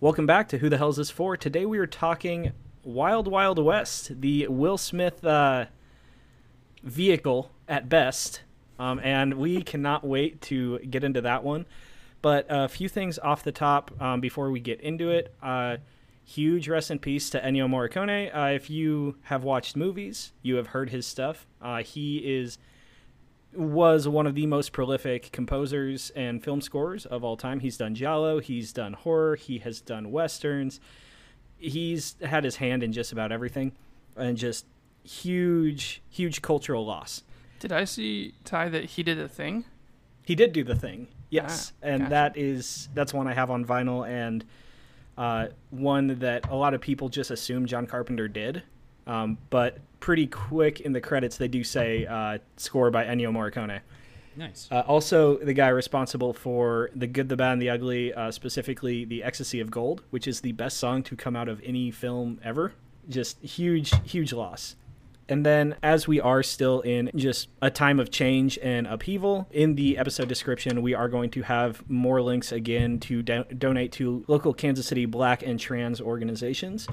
Welcome back to Who the Hell's This For? Today we are talking Wild Wild West, the Will Smith uh, vehicle at best, um, and we cannot wait to get into that one. But a few things off the top um, before we get into it. Uh, huge rest in peace to Ennio Morricone. Uh, if you have watched movies, you have heard his stuff. Uh, he is was one of the most prolific composers and film scorers of all time. He's done giallo, he's done horror, he has done westerns. He's had his hand in just about everything, and just huge, huge cultural loss. Did I see Ty that he did a thing? He did do the thing, yes, Ah, and gotcha. that is that's one I have on vinyl and uh, one that a lot of people just assume John Carpenter did. Um, but pretty quick in the credits, they do say uh, score by Ennio Morricone. Nice. Uh, also, the guy responsible for The Good, the Bad, and the Ugly, uh, specifically The Ecstasy of Gold, which is the best song to come out of any film ever. Just huge, huge loss. And then, as we are still in just a time of change and upheaval, in the episode description, we are going to have more links again to do- donate to local Kansas City black and trans organizations.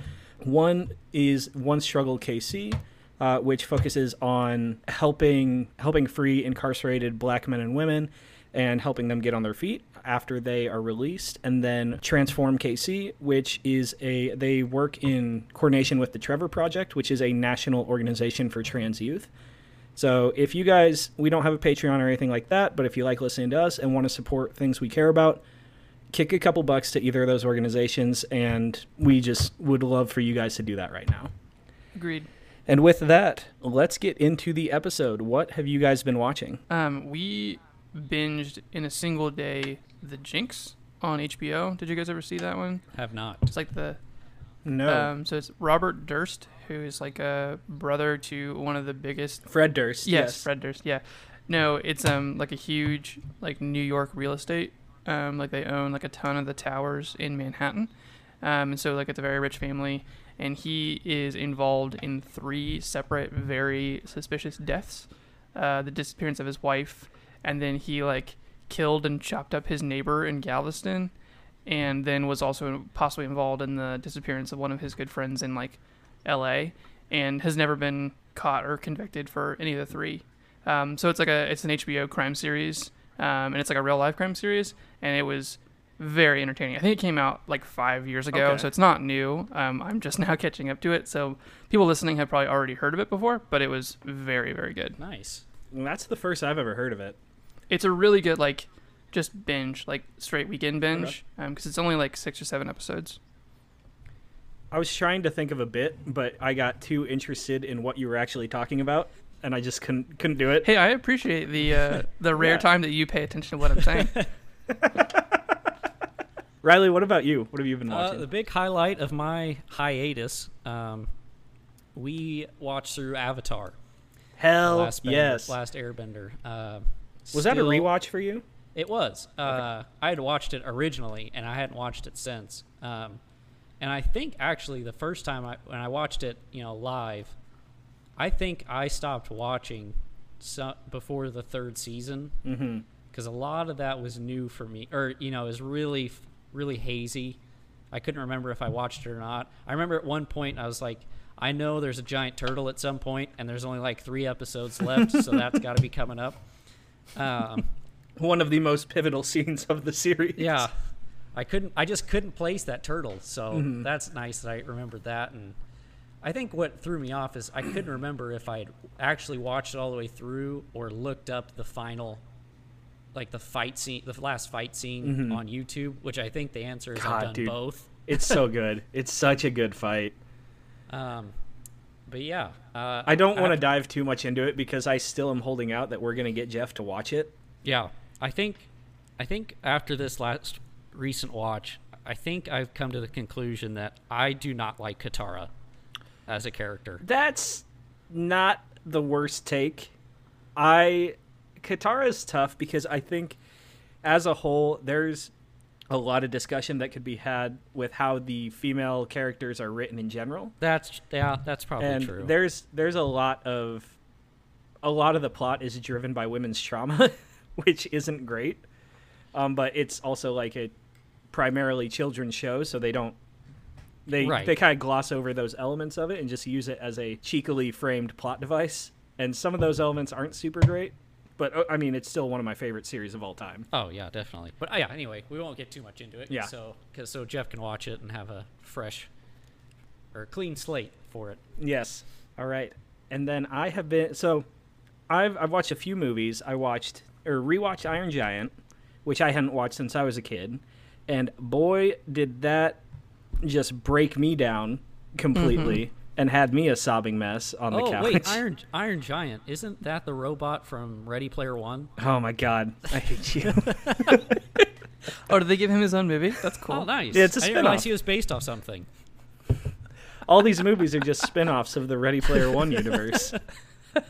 One is One Struggle KC, uh, which focuses on helping helping free incarcerated black men and women and helping them get on their feet after they are released. And then transform kc which is a they work in coordination with the trevor project which is a national organization for trans youth. So if you guys we don't have a patreon or anything like that but if you like listening to us and want to support things we care about kick a couple bucks to either of those organizations and we just would love for you guys to do that right now Agreed. and with that, let's get into the episode. What have you guys been watching? Um, we binged in a single day The Jinx on HBO. Did you guys ever see that one? Have not. It's like the No. um, so it's Robert Durst, who is like a brother to one of the biggest. Fred Durst. Yes, Yes. Fred Durst. Yeah, no, it's um like a huge like New York real estate. Um, like they own like a ton of the towers in Manhattan. Um, and so like it's a very rich family, and he is involved in three separate, very suspicious deaths. Uh, the disappearance of his wife, and then he like killed and chopped up his neighbor in Galveston, and then was also possibly involved in the disappearance of one of his good friends in like L.A. and has never been caught or convicted for any of the three. Um, so it's like a it's an HBO crime series, um, and it's like a real life crime series, and it was very entertaining. I think it came out like five years ago, Okay. so it's not new. Um, I'm just now catching up to it. So people listening have probably already heard of it before, but it was very very good. Nice. Well, that's the first I've ever heard of it. It's a really good like just binge like straight weekend binge because it's only like six or seven episodes. I was trying to think of a bit, but I got too interested in what you were actually talking about, and I just couldn't couldn't do it. Hey, I appreciate the uh, the rare Yeah. time that you pay attention to what I'm saying. Riley, what about you? What have you been Uh, watching? the big highlight of my hiatus, um, we watched through Avatar. Hell, last Bender- yes. Last Airbender. Uh, was that a rewatch for you? It was. Uh, I had watched it originally, and I hadn't watched it since. Um, and I think actually the first time I when I watched it, you know, live, I think I stopped watching so, before the third season Mm-hmm. because a lot of that was new for me, or you know, is really really hazy. I couldn't remember if I watched it or not. I remember at one point I was like, I know there's a giant turtle at some point, and there's only like three episodes left, so that's got to be coming up. Um, One of the most pivotal scenes of the series. yeah, I couldn't. I just couldn't place that turtle, so Mhm. that's nice that I remembered that. And I think what threw me off is I couldn't remember if I had actually watched it all the way through or looked up the final, like the fight scene, the last fight scene Mhm. on YouTube. Which I think the answer is God, I've done dude. both. It's so good. It's such a good fight. Um, but yeah, uh, I don't want to dive too much into it because I still am holding out that we're going to get Jeff to watch it. Yeah, I think, I think after this last recent watch, I think I've come to the conclusion that I do not like Katara as a character. That's not the worst take. I Katara is tough because I think as a whole there's a lot of discussion that could be had with how the female characters are written in general. That's yeah, that's probably and true. there's there's a lot of a lot of the plot is driven by women's trauma, which isn't great. Um, but it's also like a primarily children's show, so they don't they Right. they kind of gloss over those elements of it and just use it as a cheekily framed plot device. And some of those elements aren't super great, but uh, I mean, it's still one of my favorite series of all time. Oh yeah, definitely. But uh, yeah, anyway, we won't get too much into it. Yeah. So, cause, so Jeff can watch it and have a fresh or clean slate for it. Yes. All right. And then I have been so I've I've watched a few movies. I watched or rewatched Iron Giant, which I hadn't watched since I was a kid, and boy did that just break me down completely mm-hmm. and had me a sobbing mess on the oh couch. wait, Iron Iron Giant isn't that the robot from Ready Player One? Oh my god, I hate you. Oh, did they give him his own movie? That's cool. Oh, nice. Yeah, it's a I didn't realize he was based off something. All these movies are just spin-offs of the Ready Player One universe.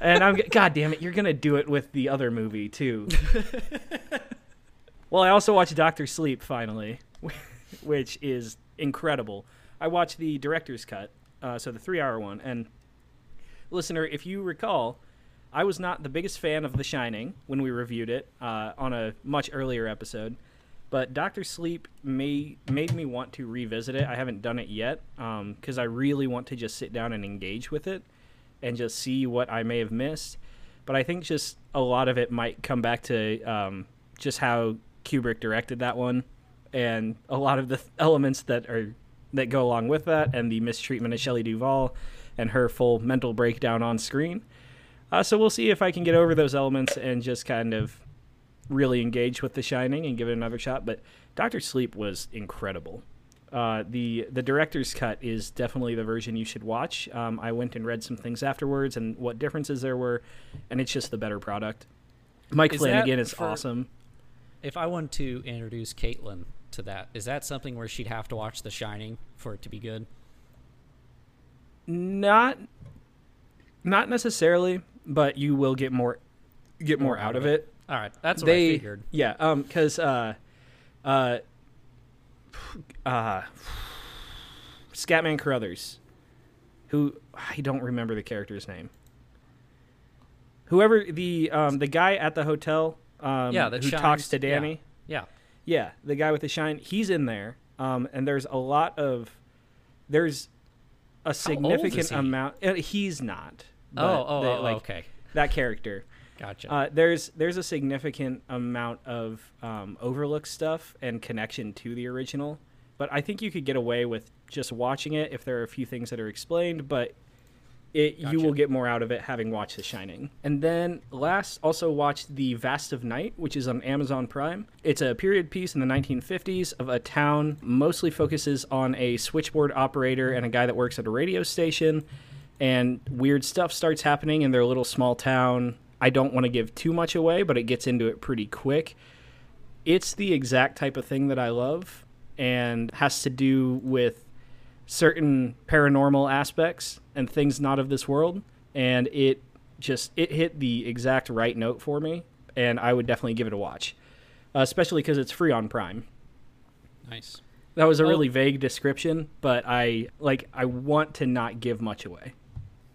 and I'm god damn it, you're gonna do it with the other movie too. well, I also watched Doctor Sleep finally, which is incredible. I watched the director's cut, uh, so the three-hour one. And listener, if you recall, I was not the biggest fan of The Shining when we reviewed it uh, on a much earlier episode. But Doctor Sleep may, made me want to revisit it. I haven't done it yet because I really want to just sit down and engage with it and just see what I may have missed. But I think just a lot of it might come back to um, just how Kubrick directed that one and a lot of the th- elements that are that go along with that and the mistreatment of Shelley Duvall and her full mental breakdown on screen. Uh, so we'll see if I can get over those elements and just kind of really engage with The Shining and give it another shot. But Doctor Sleep was incredible. Uh, the the director's cut is definitely the version you should watch. Um, I went and read some things afterwards and what differences there were, and it's just the better product. Mike Is Flanagan is for- awesome. If I want to introduce Caitlin to that, is that something where she'd have to watch The Shining for it to be good? Not not necessarily, but you will get more get more, out of it. All right, that's what they I figured. yeah um because uh uh uh Scatman Crothers, who I don't remember the character's name. Whoever the um the guy at the hotel um Yeah, who shines- talks to. Danny. Yeah. Yeah, the guy with the shine, he's in there. Um, and there's a lot of there's a significant he? amount. Uh, he's not. Oh, but oh, oh, like, okay. That character. Gotcha. Uh, there's there's a significant amount of um, overlooked stuff and connection to the original, but I think you could get away with just watching it if there are a few things that are explained. But it you will get more out of it having watched The Shining. And then last, also watched The Vast of Night, which is on Amazon Prime. It's a period piece in the 1950s of a town, mostly focuses on a switchboard operator and a guy that works at a radio station. And weird stuff starts happening in their little small town. I don't want to give too much away, but it gets into it pretty quick. It's the exact type of thing that I love and has to do with certain paranormal aspects and things not of this world and it just it hit the exact right note for me and i would definitely give it a watch uh, especially because it's free on prime nice. that was a really vague description but i like i want to not give much away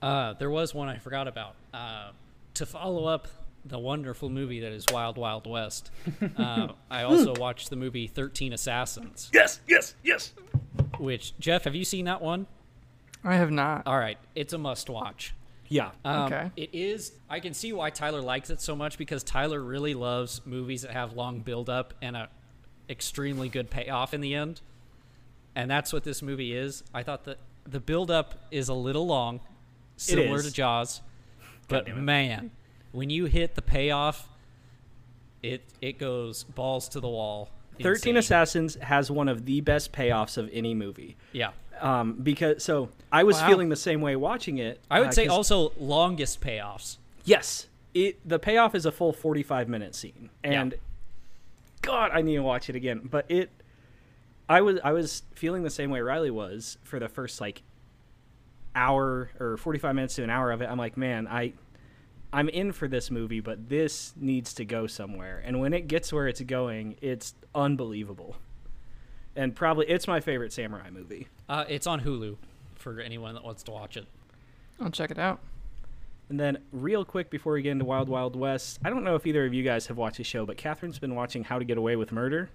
Uh, there was one I forgot about. Uh, to follow up the wonderful movie that is Wild Wild West, uh, I also watched the movie Thirteen Assassins. yes yes yes Which Jeff, have you seen that one? I have not. All right, it's a must-watch. yeah Um, Okay. It is. I can see why Tyler likes it so much because Tyler really loves movies that have long build-up and a extremely good payoff in the end. And that's what this movie is. I thought that the build-up is a little long, similar to Jaws, but man, when you hit the payoff, it it goes balls to the wall. 13 Insane. assassins has one of the best payoffs of any movie Yeah, um, because so i was Wow. feeling the same way watching it I would uh, say also longest payoffs. Yes, it the payoff is a full forty five minute scene, and Yeah. God, I need to watch it again. But it, I was I was feeling the same way Riley was for the first like hour or forty five minutes to an hour of it. I'm like, man, I. I'm in for this movie, but this needs to go somewhere. And when it gets where it's going, it's unbelievable. And probably it's my favorite samurai movie. Uh, it's on Hulu for anyone that wants to watch it. I'll check it out. And then, real quick before we get into Wild Wild West, I don't know if either of you guys have watched the show, but Catherine's been watching How to Get Away with Murder.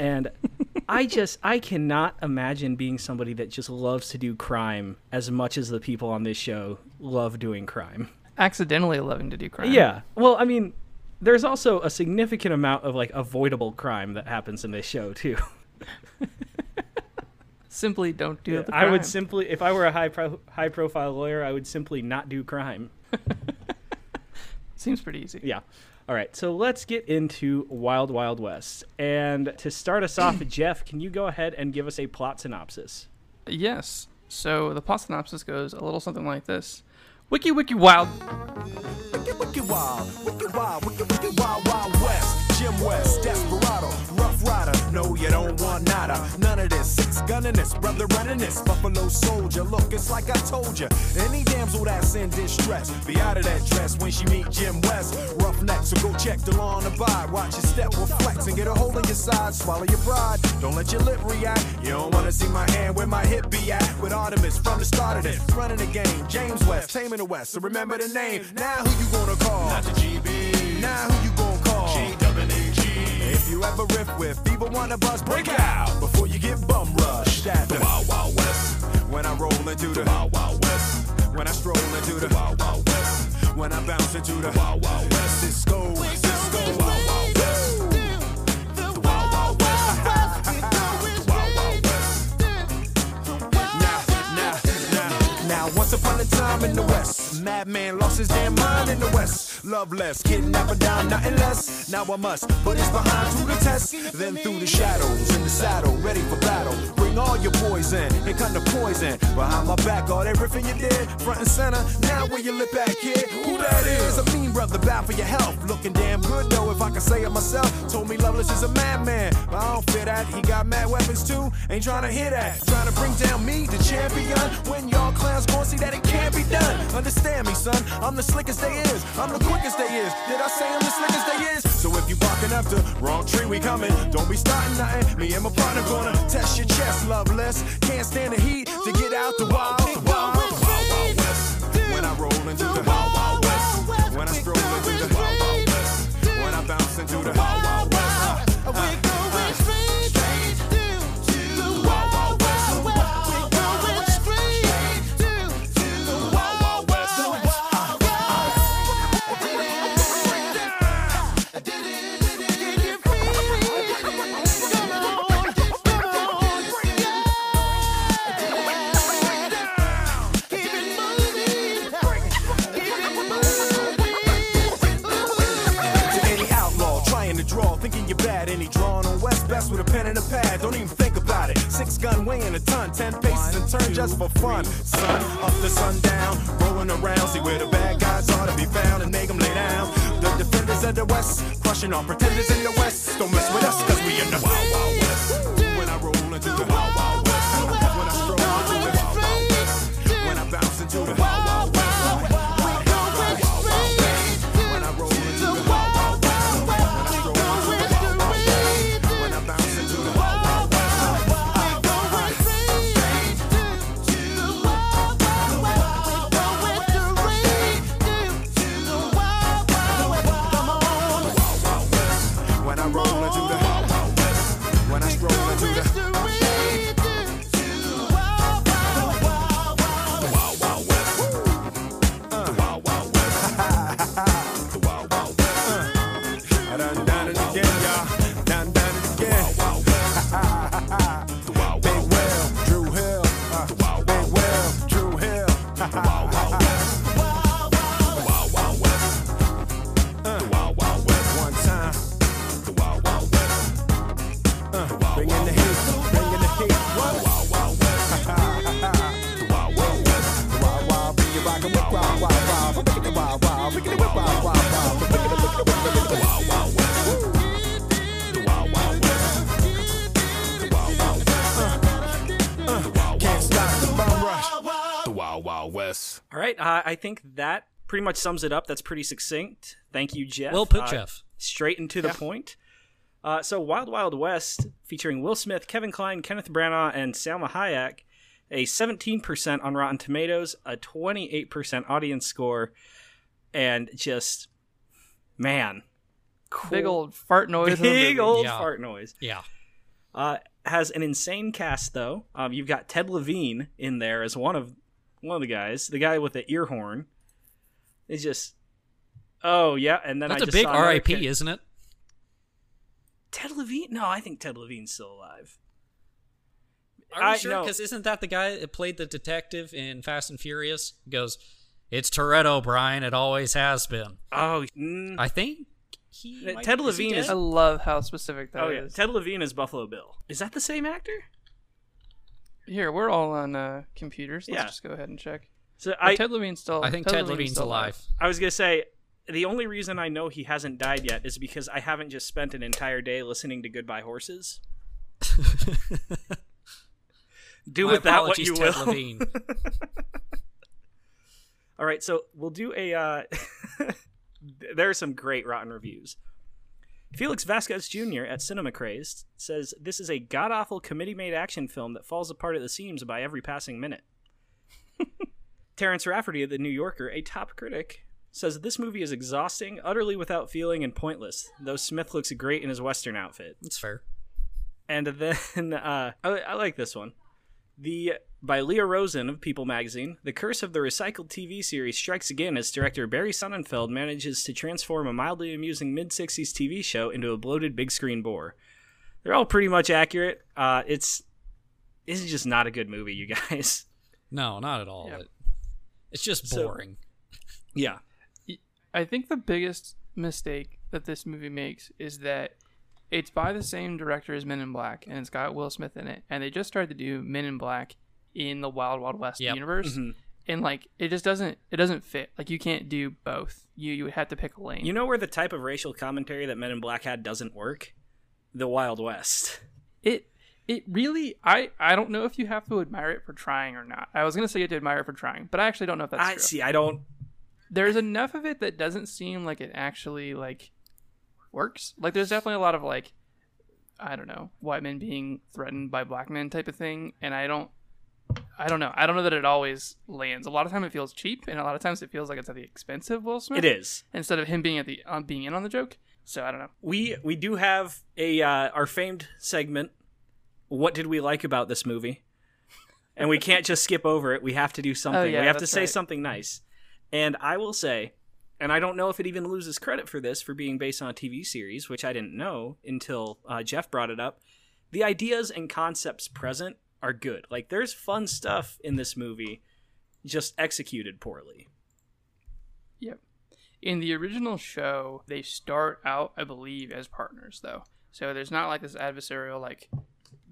And I just, I cannot imagine being somebody that just loves to do crime as much as the people on this show love doing crime. Accidentally loving to do crime. Yeah. Well, I mean, there's also a significant amount of like avoidable crime that happens in this show, too. Simply don't do the I would simply, if I were a high pro- high profile lawyer, I would simply not do crime. Seems pretty easy. Yeah. All right. So let's get into Wild Wild West. And to start us off, Jeff, can you go ahead and give us a plot synopsis? Yes. So the plot synopsis goes a little something like this: Wiki Wiki Wild. Wicked, wicked wild, wicked wild, wicked, wicked wild, wild west. Jim West, Desperado, Rough Rider. No, you don't want nada. None of this. Six gunning this, brother running this. Buffalo soldier. Look, it's like I told you. Any damsel that's in distress, be out of that dress when she meet Jim West. Roughneck, so go check the law and abide. Watch your step reflex and get a hold of your side. Swallow your pride. Don't let your lip react. You don't wanna see my hand where my hip be at. With Artemis from the start of this, running the game. James West, taming the West. So remember the name. Now who you gonna call? Not the GB. Now who you gonna call? G If you ever riff with fever wanna bust, break out before you get bum rushed at the Wild Wild West. When I roll into the Wild Wild West. When I stroll into the Wild Wild West. When I bounce into the Wild Wild West. Sisqo, Sisqo, Wild Wild West. Once upon a time in the West, madman lost his damn mind in the West. Loveless, kidnapper down, nothing less. Now I must put his behind to the test, then through the shadows in the saddle, ready for battle. Bring all your boys in, here come poison. Behind my back, all everything you did, front and center. Now where you lip back, kid? Who that is? A mean brother, bad for your health. Looking damn good though, if I can say it myself. Told me Loveless is a madman, but I don't fear that. He got mad weapons too, ain't trying to hear that. Trying to bring down me, the champion. When y'all clowns gon' see that it can't be done. Understand me, son. I'm the slickest they is. I'm the quickest they is. Did I say I'm the slickest they is? Barking the wrong tree, we coming. Don't be starting nothing. Me and my partner gonna test your chest, loveless. Can't stand the heat to get out the wild, wild, wild, west. When I roll into the wild, wild west. When I stroll into the wild, wild west. When I bounce into the wild, wild west. Uh, uh. Weighing a ton, ten paces and turn just for fun. Sun up to sundown, rolling around, see where the bad guys are to be found and make them lay down. The defenders of the West, crushing all pretenders in the West. Don't mess with us, cause we in the Wild Wild West. When I roll into the Wild Wild West, when I stroll into the Wild Wild West, when I bounce into the Wild Wild West. Right. Uh, I think that pretty much sums it up. That's pretty succinct. Thank you, Jeff. Well put, Uh, Jeff. Straight and to the point. Uh, so, Wild Wild West, featuring Will Smith, Kevin Kline, Kenneth Branagh, and Salma Hayek, a 17% on Rotten Tomatoes, a 28% audience score, and just man, cool. Big old fart noise. big old Yeah. fart noise. Yeah. Uh, has an insane cast though. Um, you've got Ted Levine in there as one of one of the guys, the guy with the ear horn. is just, oh yeah, and then That's I a just big RIP, ca- isn't it? Ted Levine? No, I think Ted Levine's still alive. Are I- you sure? no. Because isn't that the guy that played the detective in Fast and Furious? He goes, "It's Toretto, Brian. It always has been." Oh, mm, I think he. Might- Ted he Levine is- I love how specific that oh is. yeah, Ted Levine is Buffalo Bill. Is that the same actor? Here, we're all on uh, computers. Let's Yeah. just go ahead and check. So But I, Ted Levine's still. I think Ted, Levine's Levine's still alive. I was gonna say the only reason I know he hasn't died yet is because I haven't just spent an entire day listening to Goodbye Horses. Do My with that what apologies, you Ted will. Levine. All right, so we'll do a. Uh, there are some great rotten reviews. Felix Vasquez Jr. at Cinema Crazed says this is a god awful committee made action film that falls apart at the seams by every passing minute. Terrence Rafferty of The New Yorker, a top critic, says this movie is exhausting, utterly without feeling, and pointless, though Smith looks great in his Western outfit. That's fair. And then uh, I, I like this one. The by Leah Rosen of People magazine, The Curse of the Recycled TV series strikes again as director Barry Sonnenfeld manages to transform a mildly amusing mid 60s TV show into a bloated big screen bore. They're all pretty much accurate. Uh, it's this is just not a good movie, you guys. No, not at all. Yep. It- it's just So- boring. Yeah. I think the biggest mistake that this movie makes is that it's by the same director as Men in Black, and it's got Will Smith in it, and they just tried to do Men in Black in the Wild Wild West Yep. universe, mm-hmm. and like it just doesn't it doesn't fit. Like you can't do both. You you would have to pick a lane. You know where the type of racial commentary that Men in Black had doesn't work? The Wild West. it it really I I don't know if you have to admire it for trying or not. I was gonna say you have to admire it for trying, but I actually don't know if that's I true. see. I don't. there's enough of it that doesn't seem like it actually like works. Like there's definitely a lot of like I don't know, white men being threatened by black men type of thing and I don't I don't know. I don't know that it always lands. A lot of time it feels cheap and a lot of times it feels like it's at the expense of Will Smith It is. instead of him being at the um, being in on the joke. So I don't know. we we do have a uh, our famed segment what did we like about this movie and we can't just skip over it we have to do something Oh, yeah, we have to say right. something nice and i will say and i don't know if it even loses credit for this for being based on a tv series which i didn't know until uh, jeff brought it up the ideas and concepts present are good like there's fun stuff in this movie just executed poorly Yep. In the original show, they start out, I believe, as partners though. So there's not like this adversarial like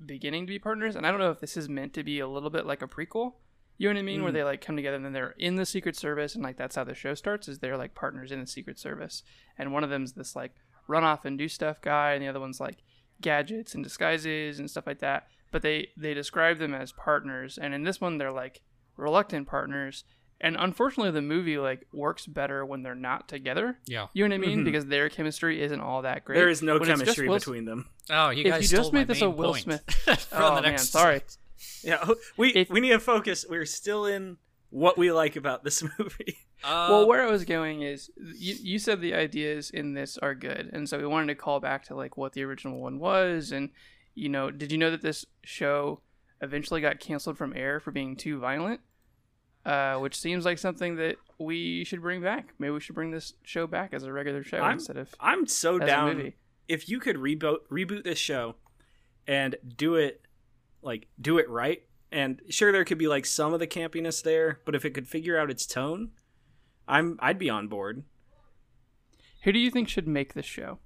beginning to be partners, and I don't know if this is meant to be a little bit like a prequel. You know what I mean? Where mm. they like come together and then they're in the Secret Service, and like that's how the show starts. Is they're like partners in the Secret Service, and one of them's this like run off and do stuff guy, and the other one's like gadgets and disguises and stuff like that. But they they describe them as partners, and in this one they're like reluctant partners. And unfortunately, the movie like works better when they're not together. Yeah. You know what I mean? Mm-hmm. Because their chemistry isn't all that great. there is no When chemistry Will- between them Oh, you If guys you just stole made this a Will point Smith- from Oh the man, sorry. yeah we If- we need to focus we're still in what we like about this movie Uh, well, where I was going is you, you said the ideas in this are good, and so we wanted to call back to like what the original one was, and you know, did you know that this show eventually got canceled from air for being too violent? Uh, which seems like something that we should bring back. Maybe we should bring this show back as a regular show I'm- instead of I'm so as a down. movie. If you could reboot reboot this show and do it like do it right, and sure there could be like some of the campiness there, but if it could figure out its tone, I'm I'd be on board. Who do you think should make this show?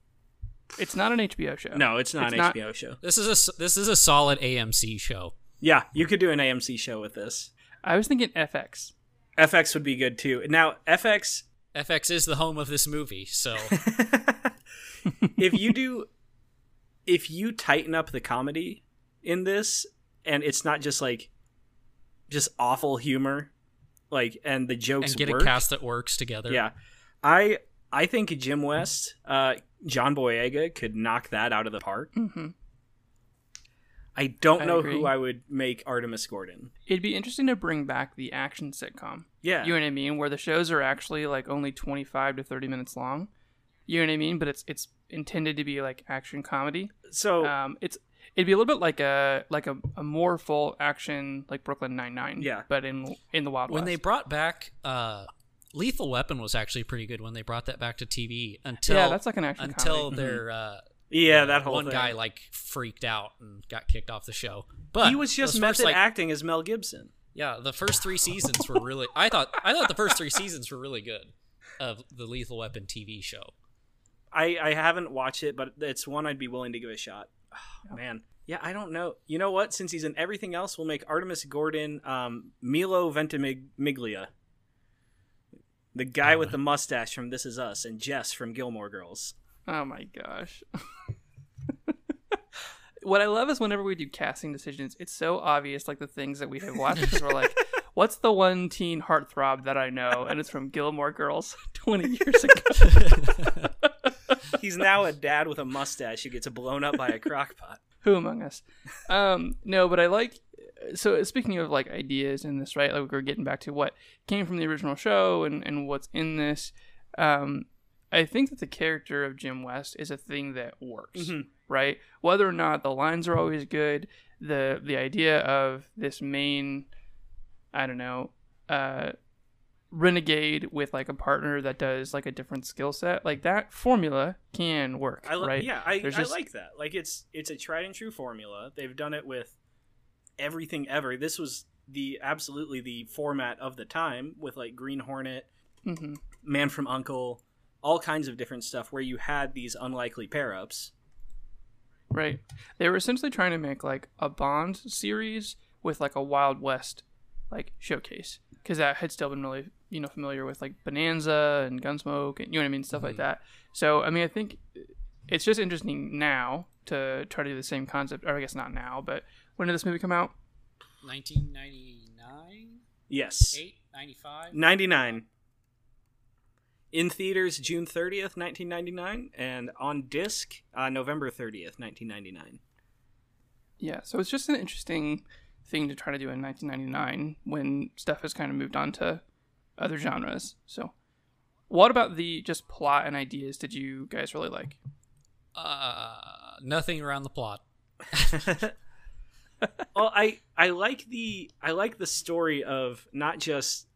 It's not an HBO show. No, it's not It's an not- HBO show. this is a s- this is a solid AMC show. Yeah, you could do an AMC show with this. I was thinking FX. FX would be good too. Now, FX FX is the home of this movie, so if you do if you tighten up the comedy in this and it's not just like just awful humor like and the jokes and get work, a cast that works together. yeah i i think jim west uh john boyega could knock that out of the park hmm I don't I know agree. who I would make Artemis Gordon. It'd be interesting to bring back the action sitcom. Yeah. You know what I mean? Where the shows are actually like only 25 to 30 minutes long. You know what I mean? But it's it's intended to be like action comedy. so Um, it's it'd be a little bit like a like a, a more full action like Brooklyn Nine Nine. Yeah. But in in the Wild when West. they brought back uh, Lethal Weapon was actually pretty good when they brought that back to TV until Yeah, that's like an action until comedy. their uh, yeah, that whole one thing. guy like freaked out and got kicked off the show. But he was just method first, like, acting as Mel Gibson. Yeah, the first three seasons were really. I thought I thought the first three seasons were really good of the Lethal Weapon TV show. I I haven't watched it, but it's one I'd be willing to give a shot. Oh, Man, yeah, I don't know. You know what? Since he's in everything else, we'll make Artemis Gordon um, Milo Ventimiglia, the guy with the mustache from This Is Us, and Jess from Gilmore Girls. Oh my gosh. what I love is whenever we do casting decisions, it's so obvious, like the things that we have watched, because we're like, what's the one teen heartthrob that I know? And it's from Gilmore Girls 20 years ago. He's now a dad with a mustache who gets blown up by a crock pot. Who among us? Um, no, but I like. So speaking of like ideas in this, right? Like we're getting back to what came from the original show and and what's in this. Um, I think that the character of Jim West is a thing that works, right? Whether or not the lines are always good, the the idea of this main, I don't know, uh, renegade with like a partner that does like a different skill set, like that formula can work, I li- right? Yeah, I, just- like that. Like it's it's a tried and true formula. They've done it with everything ever. This was the absolutely the format of the time with like Green Hornet, hmm Man from Uncle, all kinds of different stuff where you had these unlikely pair ups. Right. They were essentially trying to make like a Bond series with like a Wild West like showcase because that had still been really you know familiar with like Bonanza and Gunsmoke and you know what I mean stuff like that. So I mean I think it's just interesting now to try to do the same concept or I guess not now but when did this movie come out? 1999, Yes. 8, 95. 99. In theaters June 30th, 1999, and on disc uh, November 30th, 1999. Yeah, so it's just an interesting thing to try to do in 1999 when stuff has kind of moved on to other genres. So, what about the just plot and ideas did you guys really like? Uh, nothing around the plot. well i i like the i like the story of not just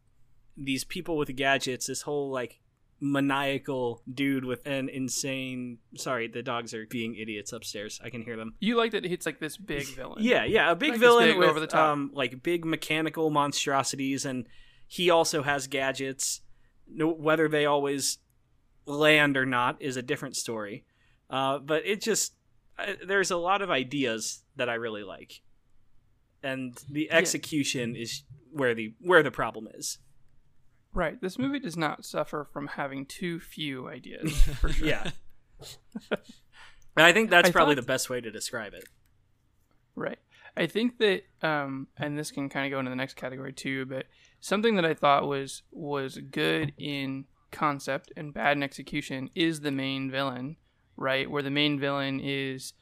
these people with gadgets this whole like maniacal dude with an insane sorry the dogs are being idiots upstairs. I can hear them. You like that it's like this big villain. yeah yeah a big Like villain big, with over the top. um like big mechanical monstrosities and he also has gadgets. No, whether they always land or not is a different story. Uh but it just uh, there's a lot of ideas that i really like. And the execution is where the where the problem is Right. This movie does not suffer from having too few ideas. For sure. yeah and i think that's I probably thought- the best way to describe it Right. I think that, um, and this can kind of go into the next category too, but something that I thought was was good in concept and bad in execution is the main villain, right? Where the main villain is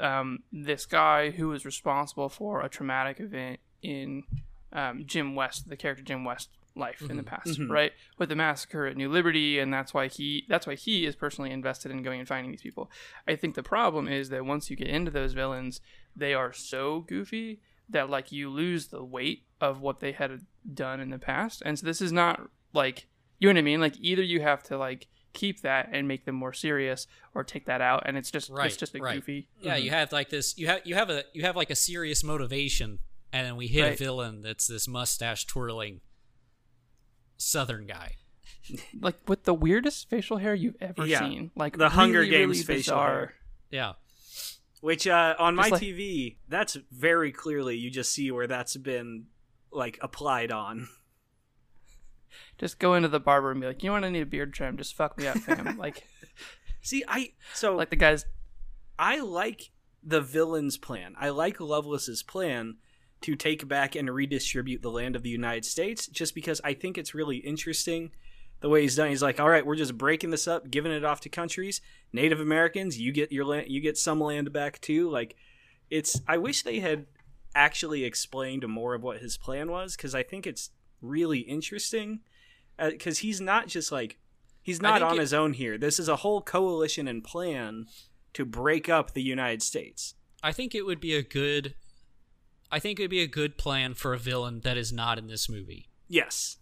um, this guy who is responsible for a traumatic event in um, Jim West, the character Jim West life in the mm-hmm. past, mm-hmm. right? With the massacre at New Liberty, and that's why he that's why he is personally invested in going and finding these people. I think the problem is that once you get into those villains, they are so goofy that like you lose the weight of what they had done in the past. And so this is not like you know what I mean? Like either you have to like keep that and make them more serious or take that out and it's just Right, it's just a right. goofy Yeah, you mm-hmm. have like this. You have you have a you have like a serious motivation, and then we hit a villain that's this mustache twirling Southern guy. like with the weirdest facial hair you've ever Yeah. seen. Like The Hunger really, Games really facial bizarre. hair. Yeah, Which uh, on my like- TV, that's very clearly you just see where that's been like applied on. Just go into the barber and be like, you know what? I need a beard trim. Just fuck me up, fam. like, See, I so like the guys. I like the villain's plan. I like Loveless's plan to take back and redistribute the land of the United States, just because I think it's really interesting the way he's done. He's like, all right, we're just breaking this up, giving it off to countries. Native Americans, you get your land, you get some land back too. Like, it's I wish they had actually explained more of what his plan was because I think it's really interesting uh, because he's not just like he's not on it- his own here. This is a whole coalition and plan to break up the United States. I think it would be a good. I think it would be a good plan for a villain that is not in this movie. Yes.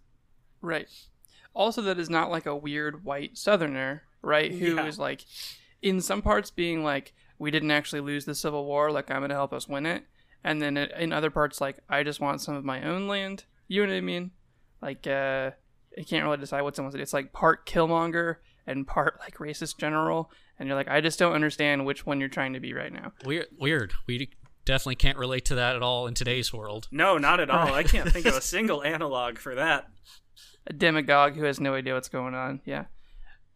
Right. Also, that is not like a weird white Southerner, right? Who is Yeah. like, in some parts, being like, we didn't actually lose the Civil War, like, I'm going to help us win it. And then in other parts, like, I just want some of my own land. You know what I mean? Like, uh, I can't really decide what someone's. It's like part Killmonger and part like racist general. And you're like, I just don't understand which one you're trying to be right now. Weird. Weird. We definitely can't relate to that at all in today's world. No, not at all. I can't think of a single analog for that. A demagogue who has no idea what's going on. Yeah.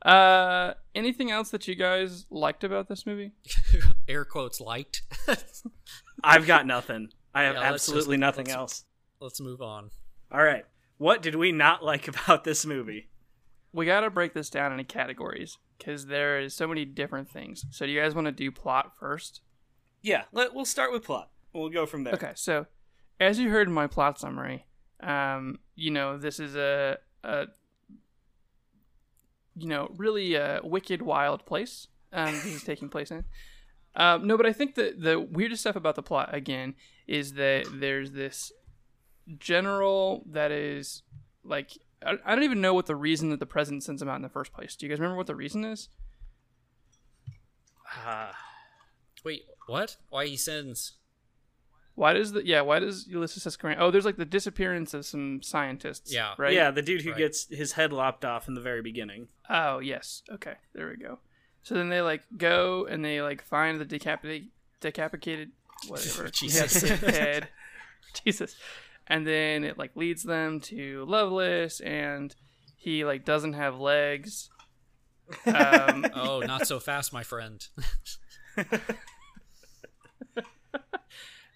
Uh, anything else that you guys liked about this movie? Air quotes liked. I've got nothing. I have Yeah, let's just- absolutely nothing let's- else. Let's move on. All right. What did we not like about this movie? we got to break this down into categories because there is so many different things. So do you guys want to do plot first? Yeah, let, we'll start with plot. We'll go from there. Okay, so as you heard in my plot summary, um, you know this is a, a you know really a wicked, wild place. Um, this is taking place in. Um, no, but I think that the weirdest stuff about the plot again is that there's this general that is like I, I don't even know what the reason that the president sends him out in the first place. Do you guys remember what the reason is? Ah, Wait, what? Why he sends? Why does the yeah? Why does Ulysses S. Grant? Oh, there's like the disappearance of some scientists. Yeah. right. Yeah, the dude who Right. gets his head lopped off in the very beginning. Oh yes. Okay. There we go. So then they like go and they like find the decapitated, decapitated, whatever Jesus. head. Jesus. And then it like leads them to Loveless, and he like doesn't have legs. Um, Oh, not so fast, my friend.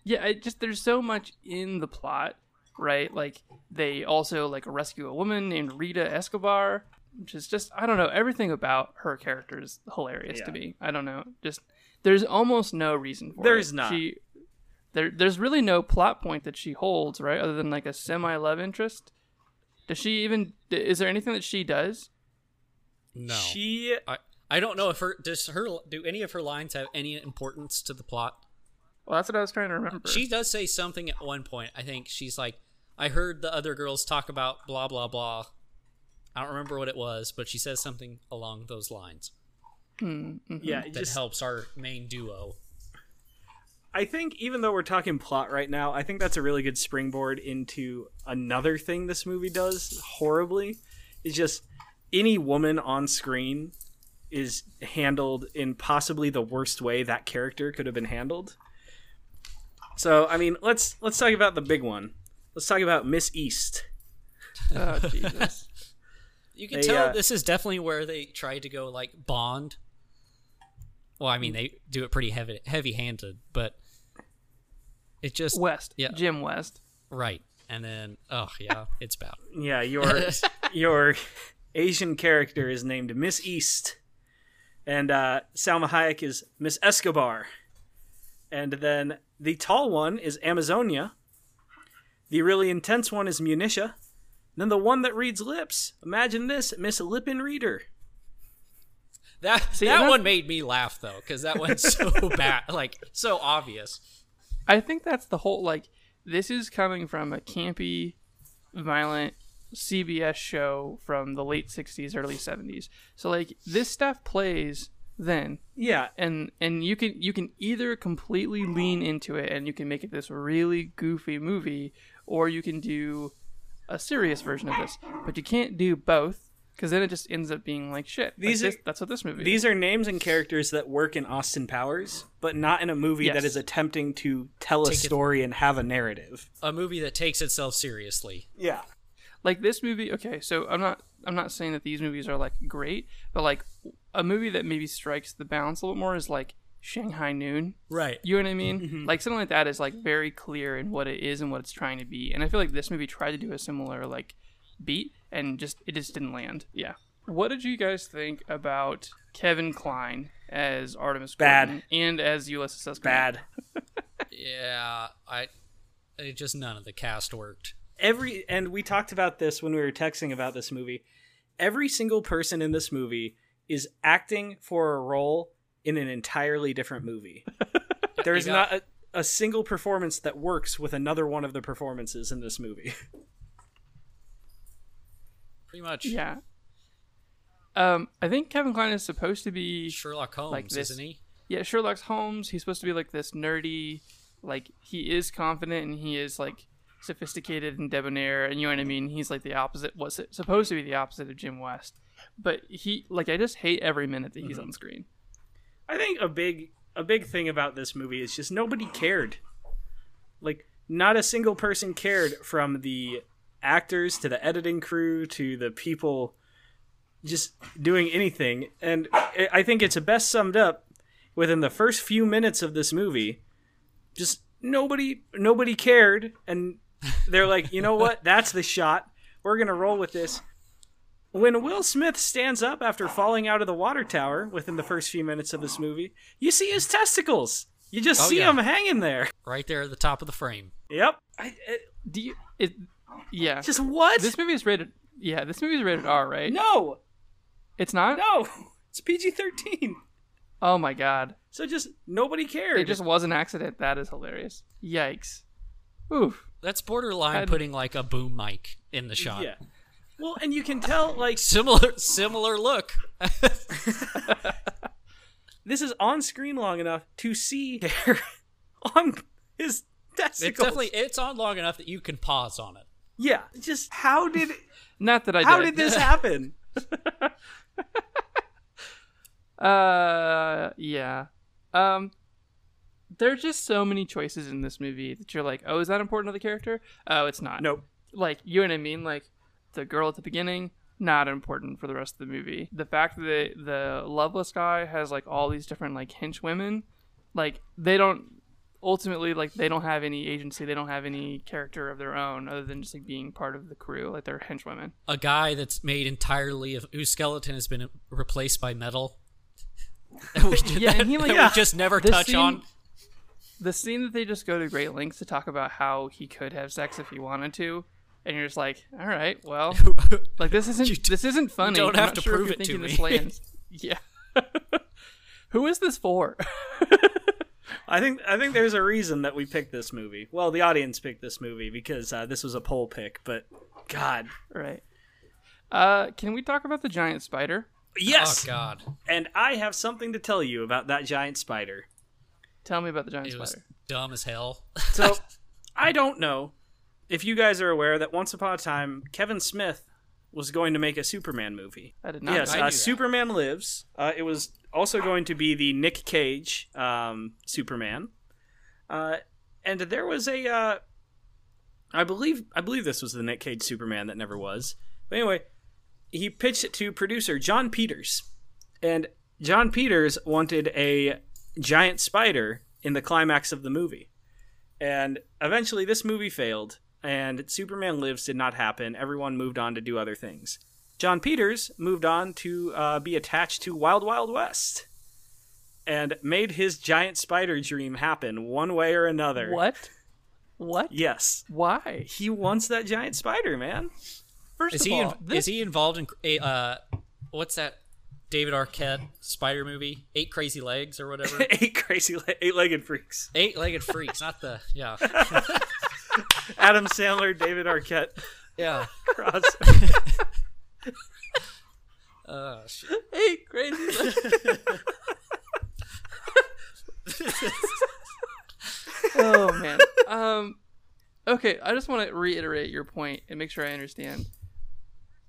Yeah, it just there's so much in the plot, right? Like they also like rescue a woman named Rita Escobar, which is just I don't know everything about her character is hilarious to me. I don't know, just there's almost no reason for it. There's not. She, there, there's really no plot point that she holds, right? Other than like a semi love interest. Does she even? Is there anything that she does? No. She I, I don't know if her does her do any of her lines have any importance to the plot. Well, that's what I was trying to remember. She does say something at one point. I think she's like, I heard the other girls talk about blah blah blah. I don't remember what it was, but she says something along those lines hmm, mm-hmm. yeah, that just helps our main duo. I think even though we're talking plot right now, I think that's a really good springboard into another thing this movie does horribly. Is just any woman on screen is handled in possibly the worst way that character could have been handled. So, I mean, let's let's talk about the big one. Let's talk about Miss East. oh Jesus. You can They, tell uh, this is definitely where they tried to go like Bond. Well, I mean they do it pretty heavy heavy handed, but it just West. Yeah. Jim West. right. And then oh yeah, it's bad. Yeah, your your Asian character is named Miss East, and uh, Salma Hayek is Miss Escobar, and then the tall one is Amazonia. The really intense one is Munitia. Then the one that reads lips. Imagine this, Miss Lippenreider. That See, that one made me laugh though, because that one's so bad, like so obvious. I think that's the whole like this is coming from a campy, violent CBS show from the late '60s, early '70s. So like this stuff plays then, Yeah, and and you can you can either completely lean into it and you can make it this really goofy movie, or you can do a serious version of this. But you can't do both because then it just ends up being like shit. Like These this- are- that's what this movie. these are names and characters that work in Austin Powers, but not in a movie Yes. that is attempting to tell a Take it- story and have a narrative. A movie that takes itself seriously. Yeah. Like this movie okay so i'm not i'm not saying that these movies are like great but like a movie that maybe strikes the balance a little more is like shanghai noon Right. you know what i mean Mm-hmm. like something like that is like very clear in what it is and what it's trying to be and i feel like this movie tried to do a similar like beat and just it just didn't land yeah what did you guys think about kevin kline as artemis Bad. Gordon and as ulysses S. Bad. Yeah, I. It just none of the cast worked. Every and we talked about this when we were texting about this movie every single person in this movie is acting for a role in an entirely different movie there is not a, a single performance that works with another one of the performances in this movie Pretty much. Yeah. Um, I think Kevin Kline is supposed to be Sherlock Holmes, Like this- isn't he? yeah Sherlock Holmes. He's supposed to be like this nerdy, like he is confident and he is like sophisticated and debonair, and you know what I mean. He's like the opposite. Was it supposed to be the opposite of Jim West? But he like I just hate every minute that he's mm-hmm. on screen. i think a big a big thing about this movie is just nobody cared like not a single person cared from the actors to the editing crew to the people just doing anything and I- i think it's best summed up within the first few minutes of this movie just nobody nobody cared and they're like you know what that's the shot we're gonna roll with this when will smith stands up after falling out of the water tower within the first few minutes of this movie you see his testicles you just Oh, see yeah. him hanging there Right there at the top of the frame. yep I, it, Do you? It, yeah. just what This movie is rated. Yeah, this movie is rated R, right? no it's not. no it's pg-13 Oh my god! so just nobody cared It just was an accident. That is hilarious. Yikes. Oof. That's borderline I'd- putting like a boom mic in the shot. yeah well and you can tell like Similar, similar look. this is on screen long enough to see hair on his testicles. It's definitely it's on long enough that you can pause on it. yeah. Just how did Not that I how did. did this happen? Uh, yeah. Um, there are just so many choices in this movie that you're like, oh, is that important to the character? Oh, it's not. Nope. Like, you know what I mean? Like, the girl at the beginning, not important for the rest of the movie. The fact that the loveless guy has like all these different like hench women, like they don't ultimately like they don't have any agency. They don't have any character of their own other than just like being part of the crew. Like they're hench women. A guy that's made entirely of whose skeleton has been replaced by metal. we, Yeah, and he, like- that Yeah. we just never The touch scene- on. The scene that they just go to great lengths to talk about how he could have sex if he wanted to, and you're just like, all right, well, like this isn't You d- this isn't funny. don't I'm have to sure prove it to me. This lands. yeah. Who is this for? I think I think there's a reason that we picked this movie. Well, the audience picked this movie because uh, this was a poll pick. But God, right. Uh, can we talk about the giant spider? yes. Oh God, And I have something to tell you about that giant spider. Tell me about the giant it was dumb as hell. So I don't know if you guys are aware that once upon a time Kevin Smith was going to make a Superman movie. I did not. yes, know. uh, knew that. Superman Lives. Uh, it was also going to be the Nick Cage um, Superman, uh, and there was a, uh, I believe, I believe this was the Nick Cage Superman that never was. But anyway, he pitched it to producer Jon Peters, and Jon Peters wanted a giant spider in the climax of the movie, and eventually this movie failed, and Superman Lives did not happen. Everyone moved on to do other things. Jon Peters moved on to uh, be attached to Wild Wild West and made his giant spider dream happen one way or another. What? What? Yes. Why? He wants that giant spider, man. First Is of he all, in, this is he involved in a uh, what's that David Arquette spider movie? Eight Crazy Legs or whatever. eight crazy, le- eight-legged freaks. Eight Legged Freaks, not the yeah Adam Sandler, David Arquette, yeah. cross. Uh, shit. hey, crazy. oh man. Um. Okay, I just want to reiterate your point and make sure I understand.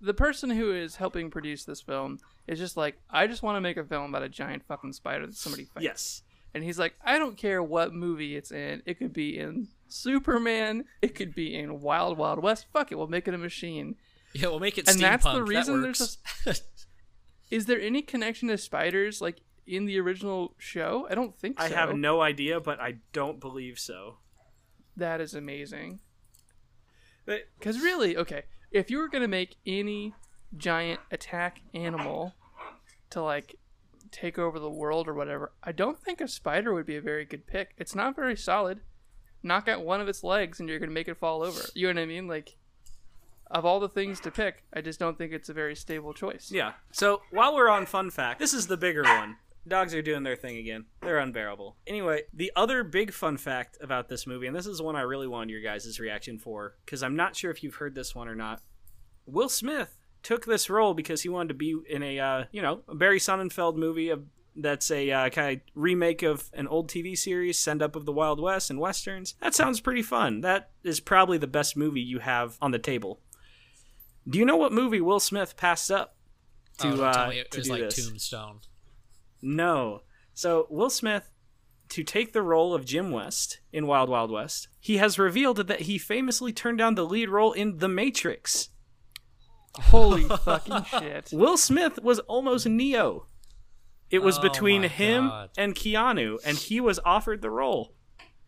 The person who is helping produce this film is just like, I just want to make a film about a giant fucking spider that somebody fights. yes. And he's like, I don't care what movie it's in. It could be in Superman. It could be in Wild Wild West. Fuck it, we'll make it a machine. Yeah, we'll make it And steampunk. that's the That reason there's works. Is there any connection to spiders like in the original show? I don't think so. I have no idea, but I don't believe so. That is amazing. Because really, okay, if you were gonna make any giant attack animal to like take over the world or whatever, I don't think a spider would be a very good pick. It's not very solid. knock out one of its legs and you're gonna make it fall over. You know what I mean? Like, of all the things to pick, I just don't think it's a very stable choice. Yeah. So while we're on fun fact, this is the bigger one. Dogs are doing their thing again. They're unbearable. Anyway, the other big fun fact about this movie, and this is one I really wanted your guys' reaction for, because I'm not sure if you've heard this one or not. Will Smith took this role because he wanted to be in a, uh, you know, a Barry Sonnenfeld movie of, that's a uh, kind of remake of an old TV series, Send Up of the Wild West and Westerns. That sounds pretty fun. That is probably the best movie you have on the table. Do you know what movie Will Smith passed up to, Oh, uh, it to was do like this? Tombstone. No. So Will Smith, to take the role of Jim West in Wild Wild West, he has revealed that he famously turned down the lead role in The Matrix. Holy fucking shit! Will Smith was almost Neo. It was Oh between him God. and Keanu, and he was offered the role,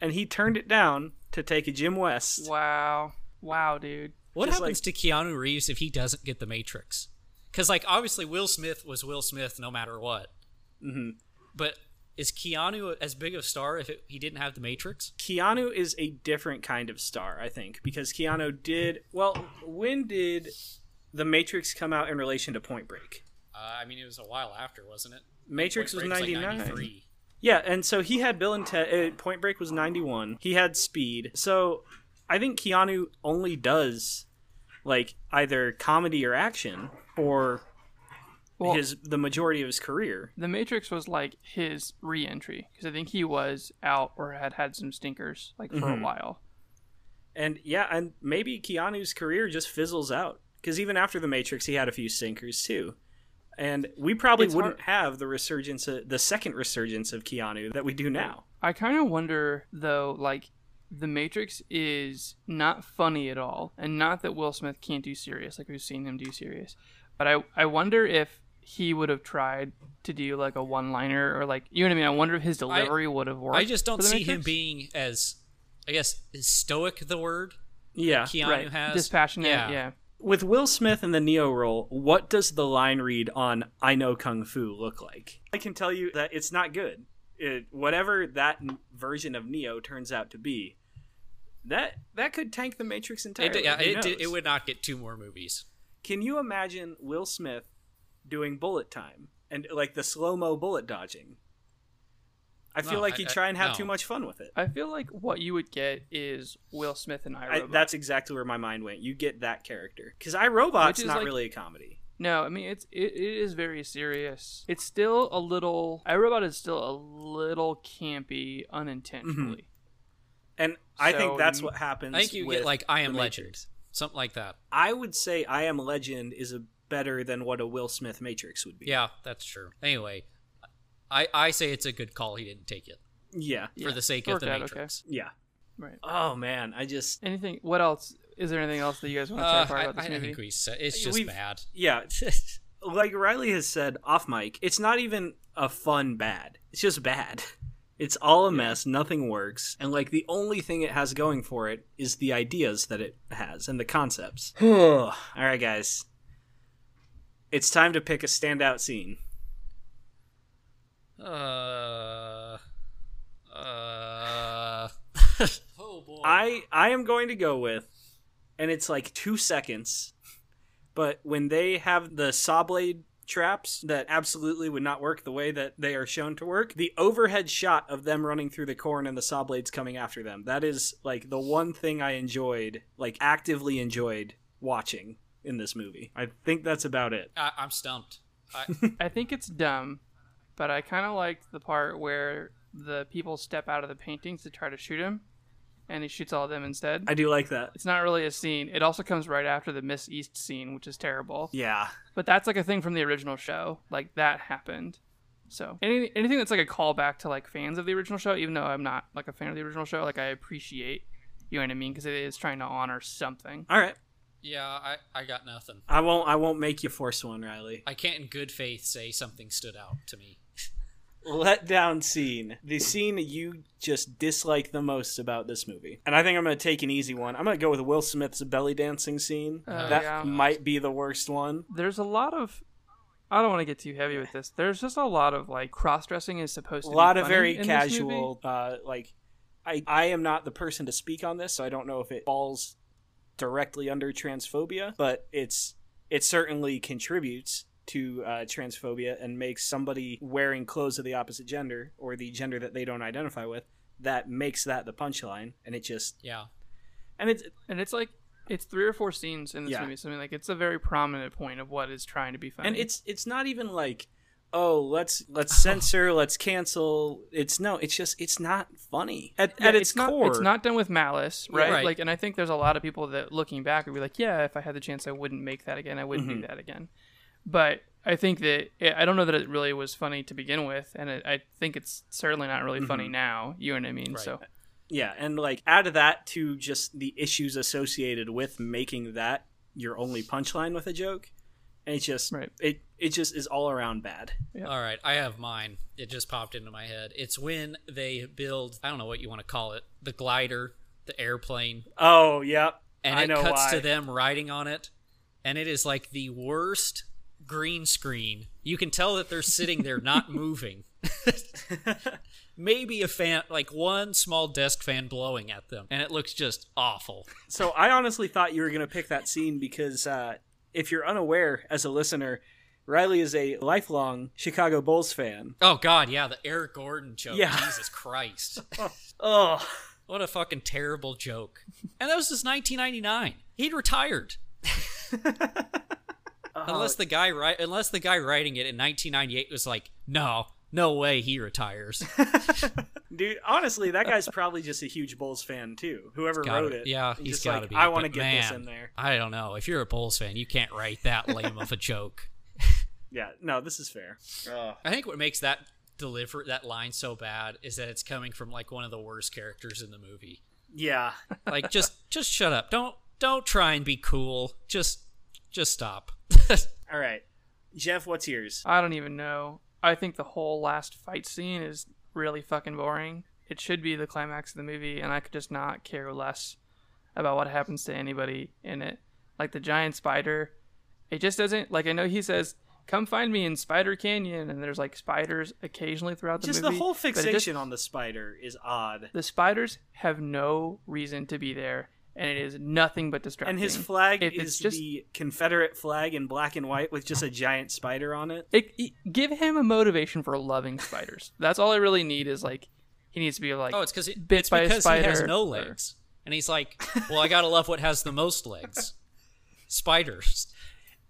and he turned it down to take a Jim West. Wow, wow, dude. What Just happens to Keanu Reeves if he doesn't get the Matrix? Because like obviously Will Smith was Will Smith no matter what. Mm-hmm. But is Keanu as big of a star if it, he didn't have the Matrix? Keanu is a different kind of star, I think, because Keanu did well. When did The Matrix come out in relation to Point Break? Uh, I mean, it was a while after, wasn't it? Matrix was Point Break's like 99. 93. Yeah, and so he had Bill and Ted. Uh, Point Break was ninety one. He had Speed. So I think Keanu only does like either comedy or action for Well- his the majority of his career. The Matrix was like his re-entry because I think he was out or had had some stinkers like for Mm-hmm. a while. And yeah, and maybe Keanu's career just fizzles out because even after the Matrix, he had a few sinkers too. And we probably It's wouldn't have the resurgence, of, the second resurgence of Keanu that we do now. I kind of wonder though, like the Matrix is not funny at all, and not that Will Smith can't do serious, like we've seen him do serious, but I I wonder if he would have tried to do like a one-liner or like you know what I mean. I wonder if his delivery would have worked. I just don't see him being as, I guess, is stoic the word Yeah, Keanu right. has. dispassionate. Yeah. yeah. with Will Smith in the Neo role, what does the line read on "I know Kung Fu" look like? I can tell you that it's not good. It, whatever that n- version of Neo turns out to be, that that could tank the Matrix entirely. It, yeah, it, it would not get two more movies. Can you imagine Will Smith doing bullet time and like the slow mo bullet dodging? I feel No, like you try and have no. too much fun with it. I feel like what you would get is Will Smith and I, iRobot. that's exactly where my mind went. You get that character because I, Robot's Which is not like- really a comedy. No, I mean it's it, it is very serious. It's still a little I, Robot is still a little campy unintentionally. Mm-hmm. And I think that's what happens. I think you with get like I Am The Legend, Matrix. something like that. I would say I Am Legend is a better than what a Will Smith Matrix would be. Yeah, that's true. Anyway, I I say it's a good call he didn't take it Yeah. Yeah, for the sake it of the worked out okay. Matrix. Yeah. Right. Oh man, I just Anything? What else? Is there anything else that you guys want to Uh, talk about I, this I movie? think we said it's just We've- bad. yeah. like Riley has said off mic, it's not even a fun bad. It's just bad. It's all a mess, nothing works, and like the only thing it has going for it is the ideas that it has and the concepts. all right, guys. It's time to pick a standout scene. Uh, uh. oh boy. I I am going to go with, and it's like two seconds, but when they have the saw blade traps that absolutely would not work the way that they are shown to work, the overhead shot of them running through the corn and the saw blades coming after them. That is like the one thing I enjoyed, like actively enjoyed watching in this movie. I think that's about it. I, I'm stumped. I, I think it's dumb, but I kind of liked the part where the people step out of the paintings to try to shoot him, and he shoots all of them instead. I do like that. it's not really a scene. It also comes right after the Miss East scene, which is terrible. Yeah. But that's like a thing from the original show. Like that happened. So anything anything that's like a callback to like fans of the original show, even though I'm not like a fan of the original show, like I appreciate. You know what I mean? Because it is trying to honor something. All right. Yeah, I, I got nothing. I won't I won't make you force one, Riley. I can't in good faith say something stood out to me. let down scene. The scene you just dislike the most about this movie. And I think I'm going to take an easy one. I'm going to go with Will Smith's belly dancing scene. Oh, that yeah. might be the worst one. There's a lot of. I don't want to get too heavy with this. There's just a lot of like cross dressing is supposed to be A lot be of very casual, uh, like I I am not the person to speak on this, so I don't know if it falls directly under transphobia, but it's it certainly contributes to uh, transphobia and makes somebody wearing clothes of the opposite gender or the gender that they don't identify with that makes that the punchline, and it just Yeah. and it's And it's like it's three or four scenes in this Yeah. movie. Something like it's a very prominent point of what is trying to be funny. and it's it's not even like oh let's let's censor let's cancel it's no it's just it's not funny at, Yeah, at its, not, core It's not done with malice, right? Right. Like, and I think there's a lot of people that looking back would be like, yeah, if I had the chance, I wouldn't make that again. I wouldn't Mm-hmm. do that again. But I think that I don't know that it really was funny to begin with, and it, I think it's certainly not really funny Mm-hmm. now. You know what I mean? So yeah and like add that to just the issues associated with making that your only punchline with a joke and it's just Right. it it just is all around bad All right, I have mine. It just popped into my head. It's when they build, I don't know what you want to call it, the glider, the airplane, oh yep and I it know cuts why. to them riding on it, and it is like the worst green screen. You can tell that they're sitting there not moving. Maybe a fan, like one small desk fan blowing at them, and it looks just awful. So I honestly thought you were going to pick that scene because uh, if you're unaware as a listener, Riley is a lifelong Chicago Bulls fan. Oh God, yeah, the Eric Gordon joke. Yeah. Jesus Christ. Oh, What a fucking terrible joke. And that was just 1999. He'd retired. Uh-huh. unless the guy ri- unless the guy writing it in 1998 was like, "No, no way he retires." dude, honestly, that guy's probably just a huge Bulls fan too. Whoever Gotta- wrote it, Yeah, He's got to like, be. I want to get this man, in there. I don't know. If you're a Bulls fan, you can't write that lame of a joke. Yeah, no, this is fair. I think what makes that deliver that line so bad is that it's coming from like one of the worst characters in the movie. Yeah, Like just just shut up. Don't don't try and be cool. Just just stop. all right, Jeff, what's yours? I don't even know. I think the whole last fight scene is really fucking boring. It should be the climax of the movie, and I could just not care less about what happens to anybody in it. Like the giant spider, it just doesn't. Like I know he says, "Come find me in Spider Canyon," and there's like spiders occasionally throughout the Just movie. the whole but it just- fixation on the spider is odd, the spiders have no reason to be there, and it is nothing but distracting. and his flag If is it's just the Confederate flag in black and white with just a giant spider on it. it, it- give him a motivation for loving spiders. That's all I really need is like he needs to be like Oh, it's because it, bit it's by a because he has spider no or- legs, and he's like, "Well, I gotta love what has the most legs, spiders."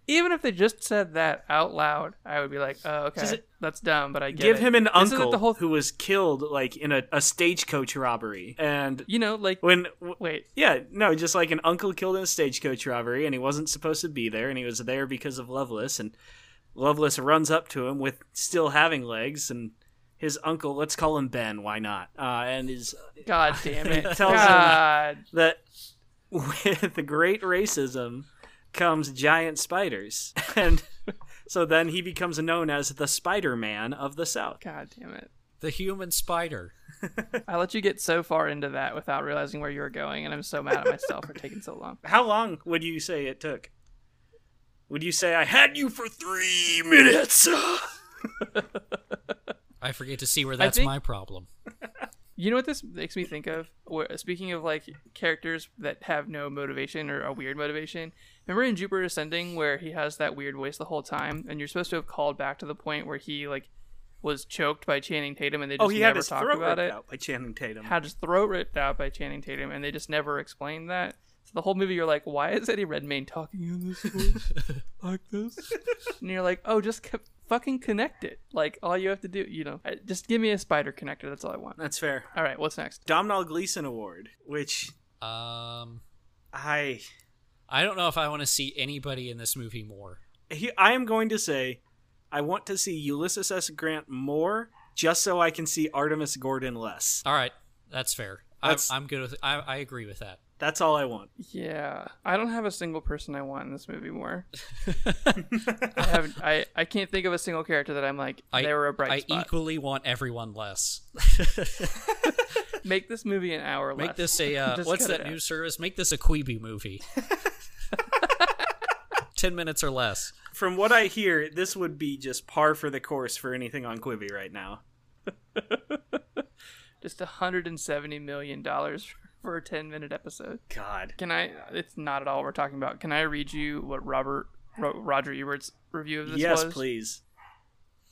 Even if they just said that out loud, I would be like, oh okay, Just- that's dumb, but I get Give it. him an isn't uncle the whole who was killed like in a, a stagecoach robbery, and you know like when w- wait. yeah no just like an uncle killed in a stagecoach robbery and he wasn't supposed to be there and he was there because of Loveless and Loveless runs up to him with still having legs and his uncle let's call him Ben why not? Uh, and is God damn it, Tells him- that with the great racism comes giant spiders and so then he becomes known as the Spider-Man of the South God damn it. The human spider. I let you get so far into that without realizing where you were going, and I'm so mad at myself for taking so long. How long would you say it took? Would you say I had you for three minutes? I forget to see where that's think- my problem. You know what this makes me think of? Speaking of like characters that have no motivation or a weird motivation, remember in Jupiter Ascending where he has that weird voice the whole time, and you're supposed to have called back to the point where he like was choked by Channing Tatum, and they just oh, he had never his talked throat about ripped it. out by Channing Tatum. Had his throat ripped out by Channing Tatum, and they just never explained that. So the whole movie, you're like, why is Eddie Redmayne talking in this voice like this? And you're like, oh, just co- fucking connect it. Like all you have to do, you know, just give me a spider connector. That's all I want. That's fair. All right, what's next? Domhnall Gleeson Award, which Um, I I don't know if I want to see anybody in this movie more. he, I am going to say I want to see Ulysses S. Grant more, just so I can see Artemus Gordon less. All right, that's fair. I'm, I'm good with. I, I agree with that. That's all I want. Yeah, I don't have a single person I want in this movie more. I have I, I can't think of a single character that I'm like I, they were a bright spot. I spot. equally want everyone less. Make this movie an hour Make less. this a uh, what's that out. news service? Make this a Quibi movie. Ten minutes or less. From what I hear, this would be just par for the course for anything on Quibi right now. Just 170 million dollars for a 10 minute episode. God. Can I? It's not at all what we're talking about. Can I read you what Robert Ro- Roger Ebert's review of this yes, was? please.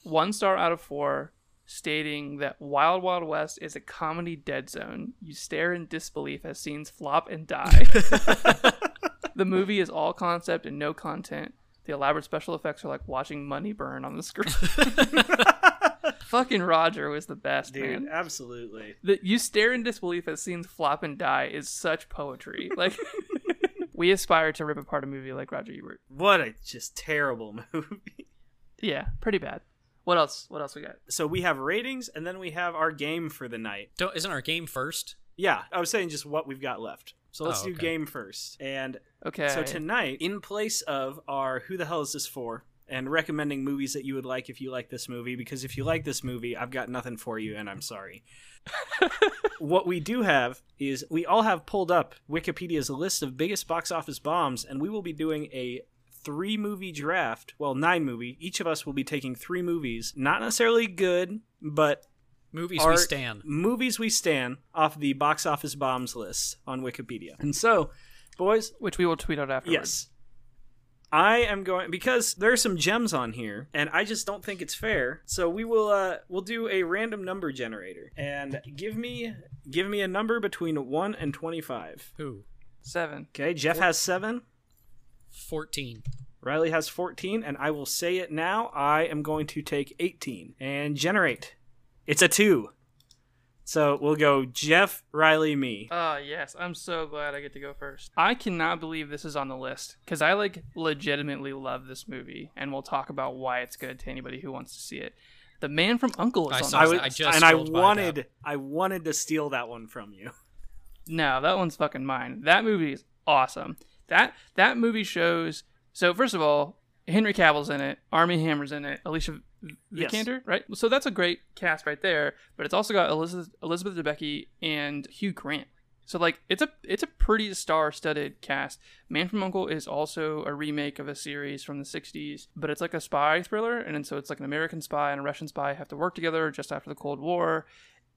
One star out of four, stating that Wild Wild West is a comedy dead zone. You stare in disbelief as scenes flop and die. the movie is all concept and no content. The elaborate special effects are like watching money burn on the screen. Fucking Roger was the best, Dude, man. absolutely. The, you stare in disbelief as scenes flop and die is such poetry. Like, we aspire to rip apart a movie like Roger Ebert. What a just terrible movie. Yeah, pretty bad. What else? What else we got? So we have ratings and then we have our game for the night. Don't, isn't our game first? Yeah, I was saying just what we've got left. So let's Oh, do game first. And Okay. so tonight, in place of our Who the Hell Is This For? and recommending movies that you would like if you like this movie, because if you like this movie, I've got nothing for you and I'm sorry. what we do have is we all have pulled up Wikipedia's list of biggest box office bombs, and we will be doing a three movie draft. Well, nine movie. Each of us will be taking three movies, not necessarily good, but Movies are we stand. movies we stand off the box office bombs list on Wikipedia. And so, boys, which we will tweet out afterwards. yes. I am going because there are some gems on here and I just don't think it's fair. So we will uh we'll do a random number generator and give me give me a number between 1 and 25. Who? Seven. Okay, Jeff has 7, 14. Riley has 14 and I will say it now. I am going to take 18 and generate. It's a 2. So we'll go Jeff, Riley, me. Oh yes, I'm so glad I get to go first. I cannot believe this is on the list because I like legitimately love this movie, and we'll talk about why it's good to anybody who wants to see it. The Man from Uncle is I on saw the I that. list. I just and I scrolled by wanted. I wanted to steal that one from you. No, that one's fucking mine. That movie is awesome. That that movie shows. So first of all, Henry Cavill's in it. Armie Hammer's in it. Alicia Yes. Vikander, right? So that's a great cast right there. But it's also got Elizabeth Elizabeth Debicki and Hugh Grant. So like it's a it's a pretty star-studded cast. Man from Uncle is also a remake of a series from the 60s, but it's like a spy thriller and so it's like an American spy and a Russian spy have to work together just after the Cold War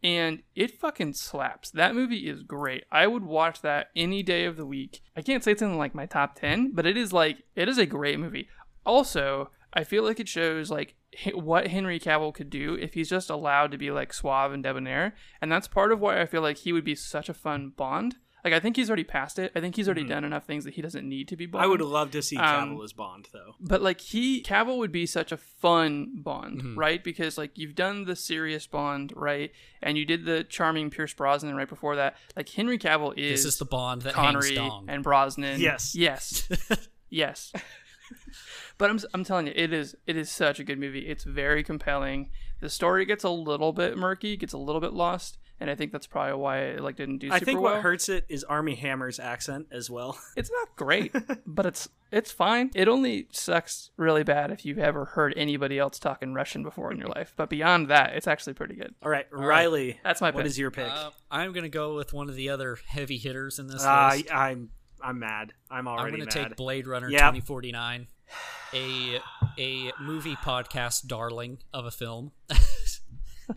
and it fucking slaps. That movie is great. I would watch that any day of the week. I can't say it's in like my top 10, but it is like it is a great movie. Also, I feel like it shows like what Henry Cavill could do if he's just allowed to be like suave and debonair, and that's part of why I feel like he would be such a fun Bond. Like I think he's already past it. I think he's already done enough things that he doesn't need to be Bond. I would love to see Um, Cavill as Bond though. But like he Cavill would be such a fun Bond, Mm-hmm. right? Because like you've done the serious Bond, right? And you did the charming Pierce Brosnan right before that. Like Henry Cavill is This is the Bond that Connery and Brosnan. Yes. Yes. yes. But I'm I'm telling you, it is it is such a good movie. It's very compelling. The story gets a little bit murky, gets a little bit lost, and I think that's probably why it like didn't do I super think well. what hurts it is Armie Hammer's accent as well. It's not great, but it's it's fine. It only sucks really bad if you've ever heard anybody else talking Russian before in your life. But beyond that, it's actually pretty good. All right, Riley. That's my What pick. is your pick? Uh, I'm going to go with one of the other heavy hitters in this Uh, list. I'm I'm mad. I'm already. Mad. I'm going to mad. take Blade Runner Yep. 2049, a a movie podcast darling of a film.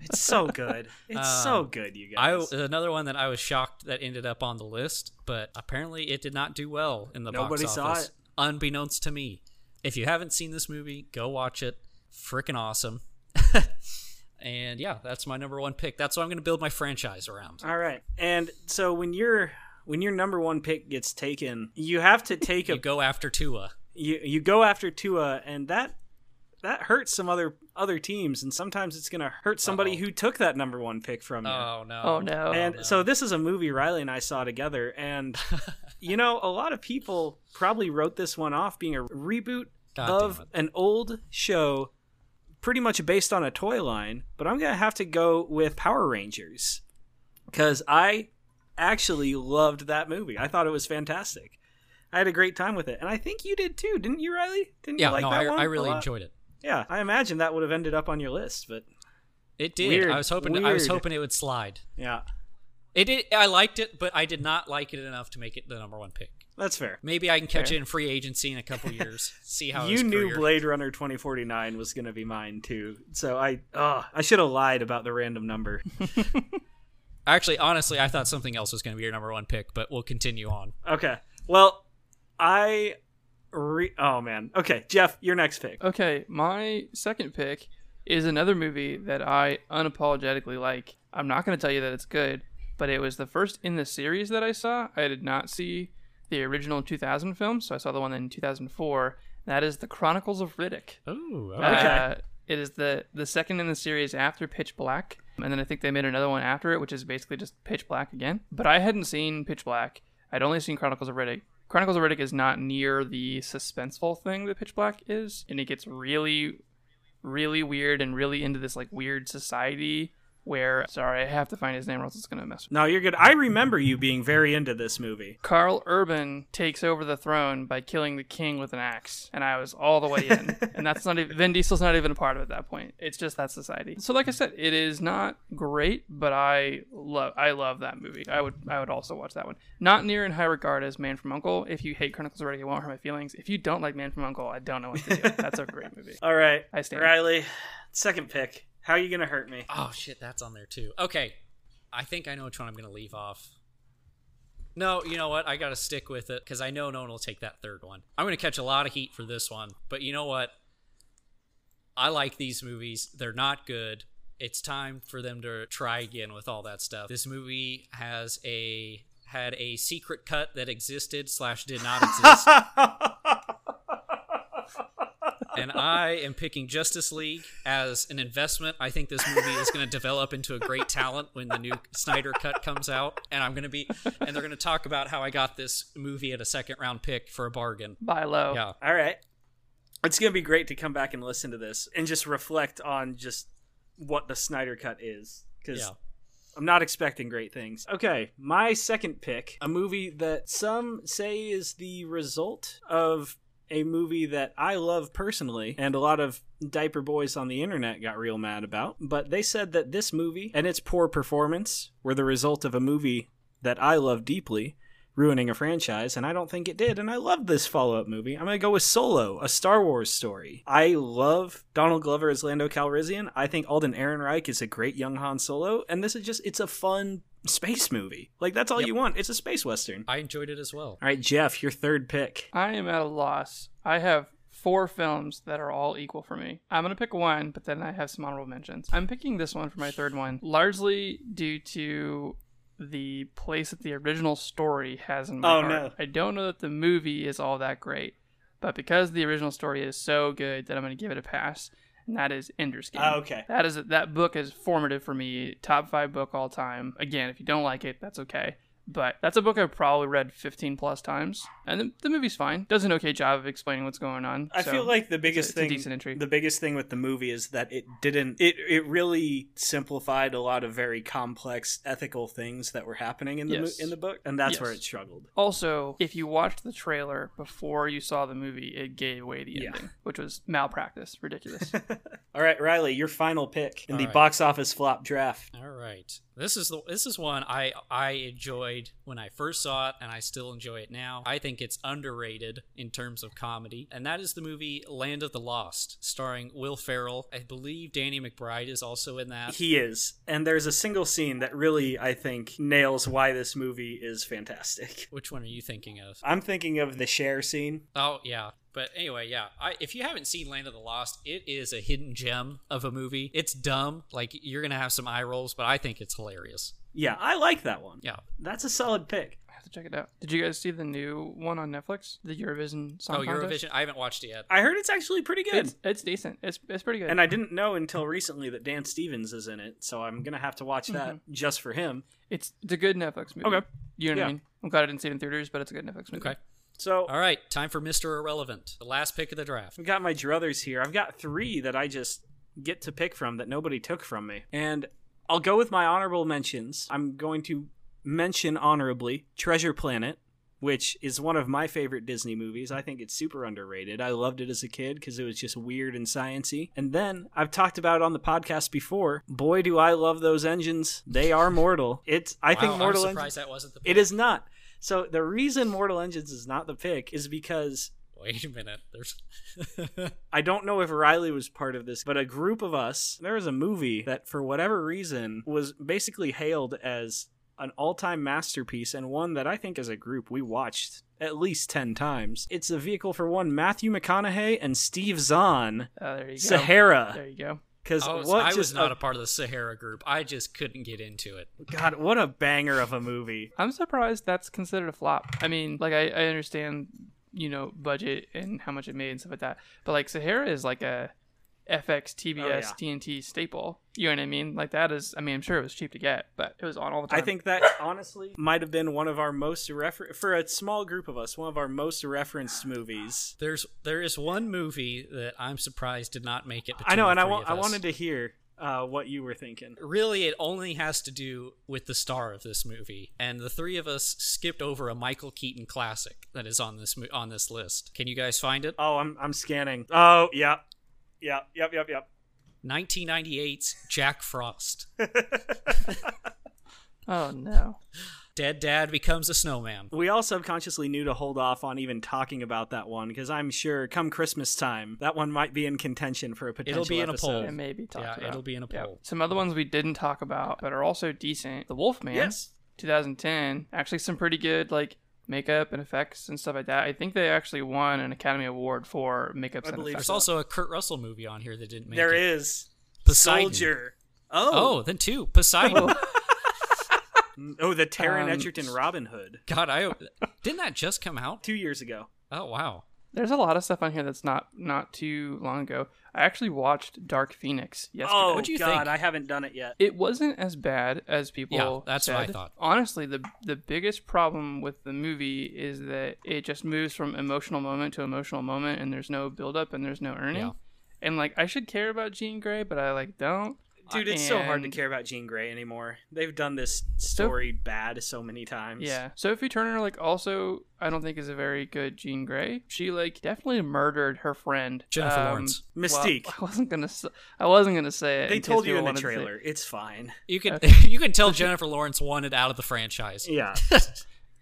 It's so good. It's so um, good, you I guys. another one that I was shocked that ended up on the list, but apparently it did not do well in the Nobody box saw office, it. unbeknownst to me. If you haven't seen this movie, go watch it. Freaking awesome. and yeah, that's my number one pick. That's what I'm going to build my franchise around. All right. And so when your when your number one pick gets taken, you have to take a go after Tua. You you go after Tua, and that that hurts some other other teams, and sometimes it's gonna hurt somebody Uh-oh. who took that number one pick from you. Oh no. Oh no! Oh, and so this is a movie Riley and I saw together, and you know a lot of people probably wrote this one off being a reboot God of an old show, pretty much based on a toy line. But I'm gonna have to go with Power Rangers because I actually loved that movie. I thought it was fantastic. I had a great time with it, and I think you did too, didn't you, Riley? Didn't Yeah, you like no, that I, one? I really enjoyed it. Yeah, I imagine that would have ended up on your list, but It did. Weird, I was hoping. I was hoping it would slide. yeah, It did. I liked it, but I did not like it enough to make it the number one pick. that's fair. Maybe I can catch Fair. it in free agency in a couple years. See how you knew career- Blade Runner 2049 was going to be mine too. So I oh, I should have lied about the random number. Actually, honestly, I thought something else was going to be your number one pick, but we'll continue on. Okay. Well, I. Re- oh man. Okay, Jeff, your next pick. Okay, my second pick is another movie that I unapologetically like. I'm not going to tell you that it's good, but it was the first in the series that I saw. I did not see the original 2000 film, so I saw the one in 2004. That is The Chronicles of Riddick. Oh, Uh, it is the the second in the series after Pitch Black, and then I think they made another one after it, which is basically just Pitch Black again. But I hadn't seen Pitch Black. I'd only seen Chronicles of Riddick. Chronicles of Riddick is not near the suspenseful thing that Pitch Black is, and it gets really, really weird and really into this like weird society where sorry, I have to find his name or else it's gonna mess. with No, you're good. I remember you being very into this movie. Karl Urban takes over the throne by killing the king with an axe, and I was all the way in. and that's not even Vin Diesel's not even a part of it at that point. It's just that society. So, like I said, it is not great, but I love I love that movie. I would I would also watch that one. Not near in high regard as Man from Uncle. If you hate Chronicles already, it won't hurt my feelings. If you don't like Man from Uncle, I don't know what to do. That's a great movie. All right. I stand. Riley, second pick. How are you going to hurt me? Oh shit, that's on there too. Okay, I think I know which one I'm gonna leave off. No, you know what? I gotta stick with it because I know no one will take that third one. I'm gonna catch a lot of heat for this one, but you know what? I like these movies. They're not good. It's time for them to try again with all that stuff. This movie has a had a secret cut that existed slash did not exist. And I am picking Justice League as an investment. I think this movie is going to develop into a great talent when the new Snyder cut comes out, and I'm going to be, and they're going to talk about how I got this movie at a second round pick for a bargain. Buy low. Yeah, All right. It's going to be great to come back and listen to this and just reflect on just what the Snyder Cut is. Because yeah. I'm not expecting great things. Okay, my second pick, a movie that some say is the result of a movie that I love personally, and a lot of diaper boys on the internet got real mad about. But they said that this movie and its poor performance were the result of a movie that I love deeply, ruining a franchise, and I don't think it did. And I love this follow up movie. I'm going to go with Solo, a Star Wars story. I love Donald Glover as Lando Calrissian. I think Alden Ehrenreich is a great young Han Solo, and this is just, it's a fun space movie. Like, that's all you want. It's a space western. I enjoyed it as well. All right, Jeff, your third pick. I am at a loss. I have four films that are all equal for me. I'm going to pick one, but then I have some honorable mentions. I'm picking this one for my third one, largely due to the place that the original story has in my Oh, heart. no. I don't know that the movie is all that great, but because the original story is so good that I'm going to give it a pass, and that is Ender's Game. Ah, okay. That is that book is formative for me. Top five book all time. Again, if you don't like it, that's okay. But that's a book I've probably read 15 plus times, and the, the movie's fine. Does an okay job of explaining what's going on. I so feel like the biggest it's a thing, decent entry. the biggest thing with the movie is that it didn't. It it really simplified a lot of very complex ethical things that were happening in the mo- in the book, and that's where it struggled. Also, if you watched the trailer before you saw the movie, it gave away the Yeah. ending, which was malpractice, ridiculous. All right, Riley, your final pick in All the right. box office flop draft. All right. This is the this is one I I enjoyed when I first saw it and I still enjoy it now. I think it's underrated in terms of comedy. And that is the movie Land of the Lost, starring Will Ferrell. I believe Danny McBride is also in that. He is, and there's a single scene that really, I think, nails why this movie is fantastic. Which one are you thinking of? I'm thinking of the share scene. Oh yeah. But anyway, yeah. I, if you haven't seen Land of the Lost, it is a hidden gem of a movie. It's dumb, like you're gonna have some eye rolls, but I think it's hilarious. Yeah, I like that one. Yeah. That's a solid pick. I have to check it out. Did you guys see the new one on Netflix? The Eurovision Song oh, Contest? Eurovision. I haven't watched it yet. I heard it's actually pretty good. It's, it's decent. It's, it's pretty good. And I didn't know until recently that Dan Stevens is in it, so I'm gonna have to watch that mm-hmm. just for him. It's it's a good Netflix movie. Okay. You know what I mean? I'm glad I didn't see it in theaters, but it's a good Netflix movie. Okay. So All right, time for Mr. Irrelevant, the last pick of the draft. I've got my druthers here. I've got three that I just get to pick from that nobody took from me, and I'll go with my honorable mentions. I'm going to mention honorably Treasure Planet. Which is one of my favorite Disney movies. I think it's super underrated. I loved it as a kid because it was just weird and sciency. And then I've talked about it on the podcast before. Boy, do I love those engines! They are mortal. It's I think Mortal I'm Engines. that wasn't the It is not. So the reason Mortal Engines is not the pick is because Wait a minute. There's I don't know if Riley was part of this, but a group of us, there was a movie that for whatever reason was basically hailed as an all-time masterpiece and one that I think as a group we watched at least 10 times. It's a vehicle for one Matthew McConaughey and Steve Zahn, Oh, there you go. Sahara. There you go. Cuz I was, what I just was not a, a part of the Sahara group. I just couldn't get into it. God, what a banger of a movie. I'm surprised that's considered a flop. I mean, like I, I understand, you know, budget and how much it made and stuff like that. But like Sahara is like a FX, TBS, Oh, yeah. TNT staple. You know what I mean? Like that is. I mean, I'm sure it was cheap to get, but it was on all the time. I think that honestly might have been one of our most refer- for a small group of us, one of our most referenced movies. There's there is one movie that I'm surprised did not make it. I know, and I three want I wanted to hear uh, what you were thinking. Really, it only has to do with the star of this movie, and the three of us skipped over a Michael Keaton classic that is on this mo- on this list. Can you guys find it? Oh, I'm I'm scanning. Oh, yeah. Yeah, yep, yep, yep. 1998's Jack Frost. Oh no. Dead dad becomes a snowman. We all subconsciously knew to hold off on even talking about that one because I'm sure come Christmas time that one might be in contention for a potential It'll be in a episode. poll. It may be talked Yeah, about. it'll be in a Yep. poll. Some other ones we didn't talk about, but are also decent. The Wolfman. Yes. 2010. Actually, some pretty good like makeup and effects and stuff like that. I think they actually won an Academy Award for makeup I believe. There's also a Kurt Russell movie on here that didn't make There it. is Poseidon. Soldier. Oh, Oh, then two Poseidon. oh, the Taron Um, Egerton Robin Hood. God, I didn't that just come out? Two years ago. Oh wow. There's a lot of stuff on here that's not not too long ago. I actually watched Dark Phoenix yesterday. Oh, What'd you God, think? I haven't done it yet. It wasn't as bad as people. Yeah, that's what I thought. Honestly, the the biggest problem with the movie is that it just moves from emotional moment to emotional moment, and there's no build up and there's no earning. Yeah. And like, I should care about Jean Grey, but I like don't. Dude, it's so hard to care about Jean Grey anymore. They've done this story bad so many times. Yeah. Sophie Turner, like, also, I don't think is a very good Jean Grey. She like definitely murdered her friend Jennifer um, Lawrence. well, Mystique. I wasn't gonna. I wasn't gonna say it. They told you in the wanted to it. trailer. It's fine. You can you can tell Jennifer Lawrence wanted out of the franchise. Yeah.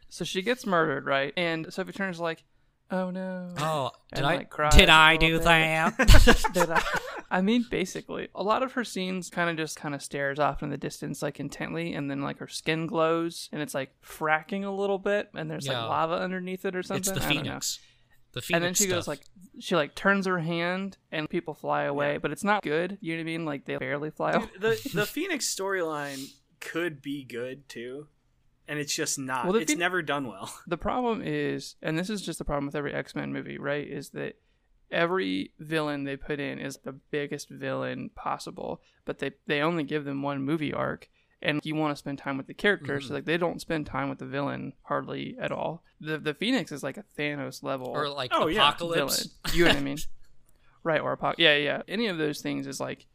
So she gets murdered, right? And Sophie Turner's like, "Oh no." Oh, did And, I like, cries did I do bit. that? Did I? I mean, basically, a lot of her scenes kind of just kind of stares off in the distance, like intently, and then like her skin glows, and it's like fracking a little bit, and there's Yeah. like lava underneath it or something. it's the I don't know. Phoenix. The Phoenix. And then she goes like, she like turns her hand, and people fly away, but it's not good. You know what I mean? Like they barely fly away. the the Phoenix storyline could be good too, and it's just not. Well, it's Phoen- never done well. The problem is, and this is just the problem with every X Men movie, right? Is that every villain they put in is the biggest villain possible, but they they only give them one movie arc, and you want to spend time with the characters, mm-hmm. so like they don't spend time with the villain hardly at all. The the Phoenix is like a Thanos level or like Oh, yeah. Villain. You know what I mean? Right, or Apoc- yeah, yeah. Any of those things is like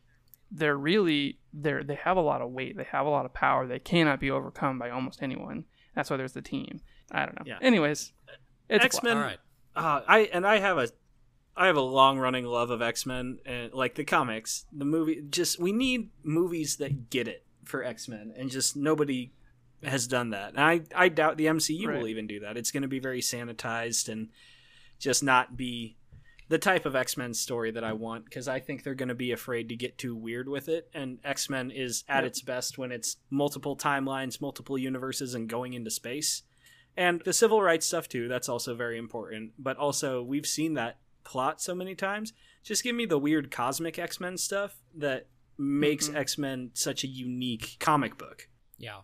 they're really they're they have a lot of weight, they have a lot of power. They cannot be overcome by almost anyone. That's why there's the team. I don't know. Yeah. Anyways, it's a X Men. All right. Uh, I and I have a, I have a long running love of X Men and like the comics, the movie. Just we need movies that get it for X Men, and just nobody has done that. And I I doubt the MCU Right. will even do that. It's going to be very sanitized and just not be the type of X-Men story that I want because I think they're going to be afraid to get too weird with it and X-Men is at Yep. its best when it's multiple timelines, multiple universes and going into space. And the civil rights stuff too, that's also very important, but also we've seen that plot so many times. Just give me the weird cosmic X-Men stuff that makes Mhm. X-Men such a unique comic book. Yeah.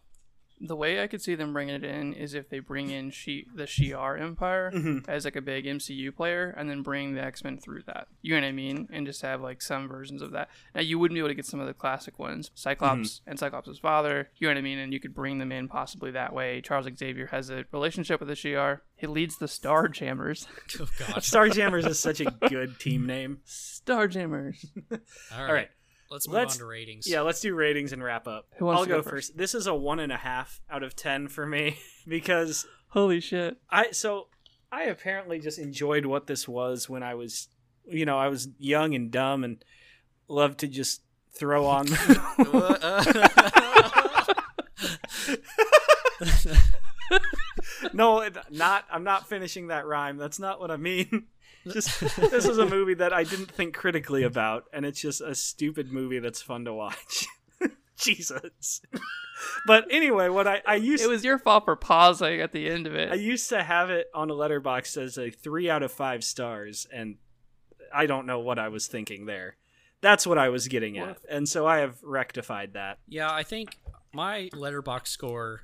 The way I could see them bringing it in is if they bring in she the Shi'ar Empire Mhm. as like a big MCU player, and then bring the X Men through that. You know what I mean? And just have like some versions of that. Now you wouldn't be able to get some of the classic ones, Cyclops and Cyclops' father. You know what I mean? And you could bring them in possibly that way. Charles Xavier has a relationship with the Shi'ar. He leads the Starjammers. Oh God. Starjammers is such a good team name. Starjammers. All right. All right. Let's move Let's- on to ratings. Yeah, let's do ratings and wrap up. Who wants I'll to go go first. This is a one and a half out of ten for me because Holy shit! I so I apparently just enjoyed what this was when I was you know, I was young and dumb and loved to just throw on No, not I'm not finishing that rhyme. That's not what I mean. Just this is a movie that I didn't think critically about, and it's just a stupid movie that's fun to watch. Jesus. but anyway, what I, I used It was your fault for pausing at the end of it. I used to have it on a Letterboxd as a three out of five stars, and I don't know what I was thinking there. That's what I was getting at, and so I have rectified that. Yeah, I think my letterbox score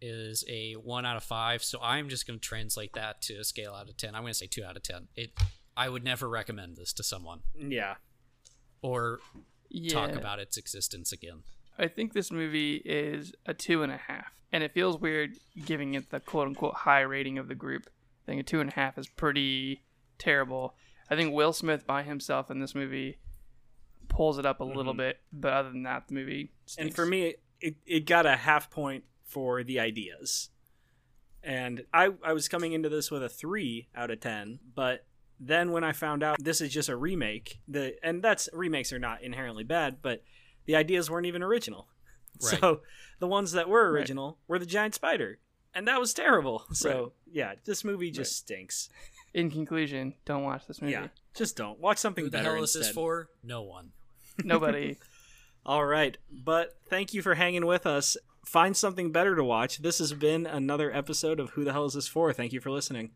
is a one out of five, so I'm just going to translate that to a scale out of ten. I'm going to say two out of ten. It, I would never recommend this to someone Yeah, or yeah. talk about its existence again. I think this movie is a two and a half, and it feels weird giving it the quote unquote high rating of the group. I think a two and a half is pretty terrible. I think Will Smith by himself in this movie pulls it up a little bit, but other than that, the movie. Mm-hmm. and for me, it, it got a half point for the ideas, and I I was coming into this with a three out of ten, but then when I found out this is just a remake, the and that's remakes are not inherently bad, but the ideas weren't even original. Right. So the ones that were original were the giant spider, and that was terrible. So yeah, this movie just stinks. in conclusion, don't watch this movie. Yeah, just don't watch something Who the better hell is instead. this for? No one. Nobody. All right, but thank you for hanging with us. Find something better to watch. This has been another episode of Who the Hell Is This For? Thank you for listening.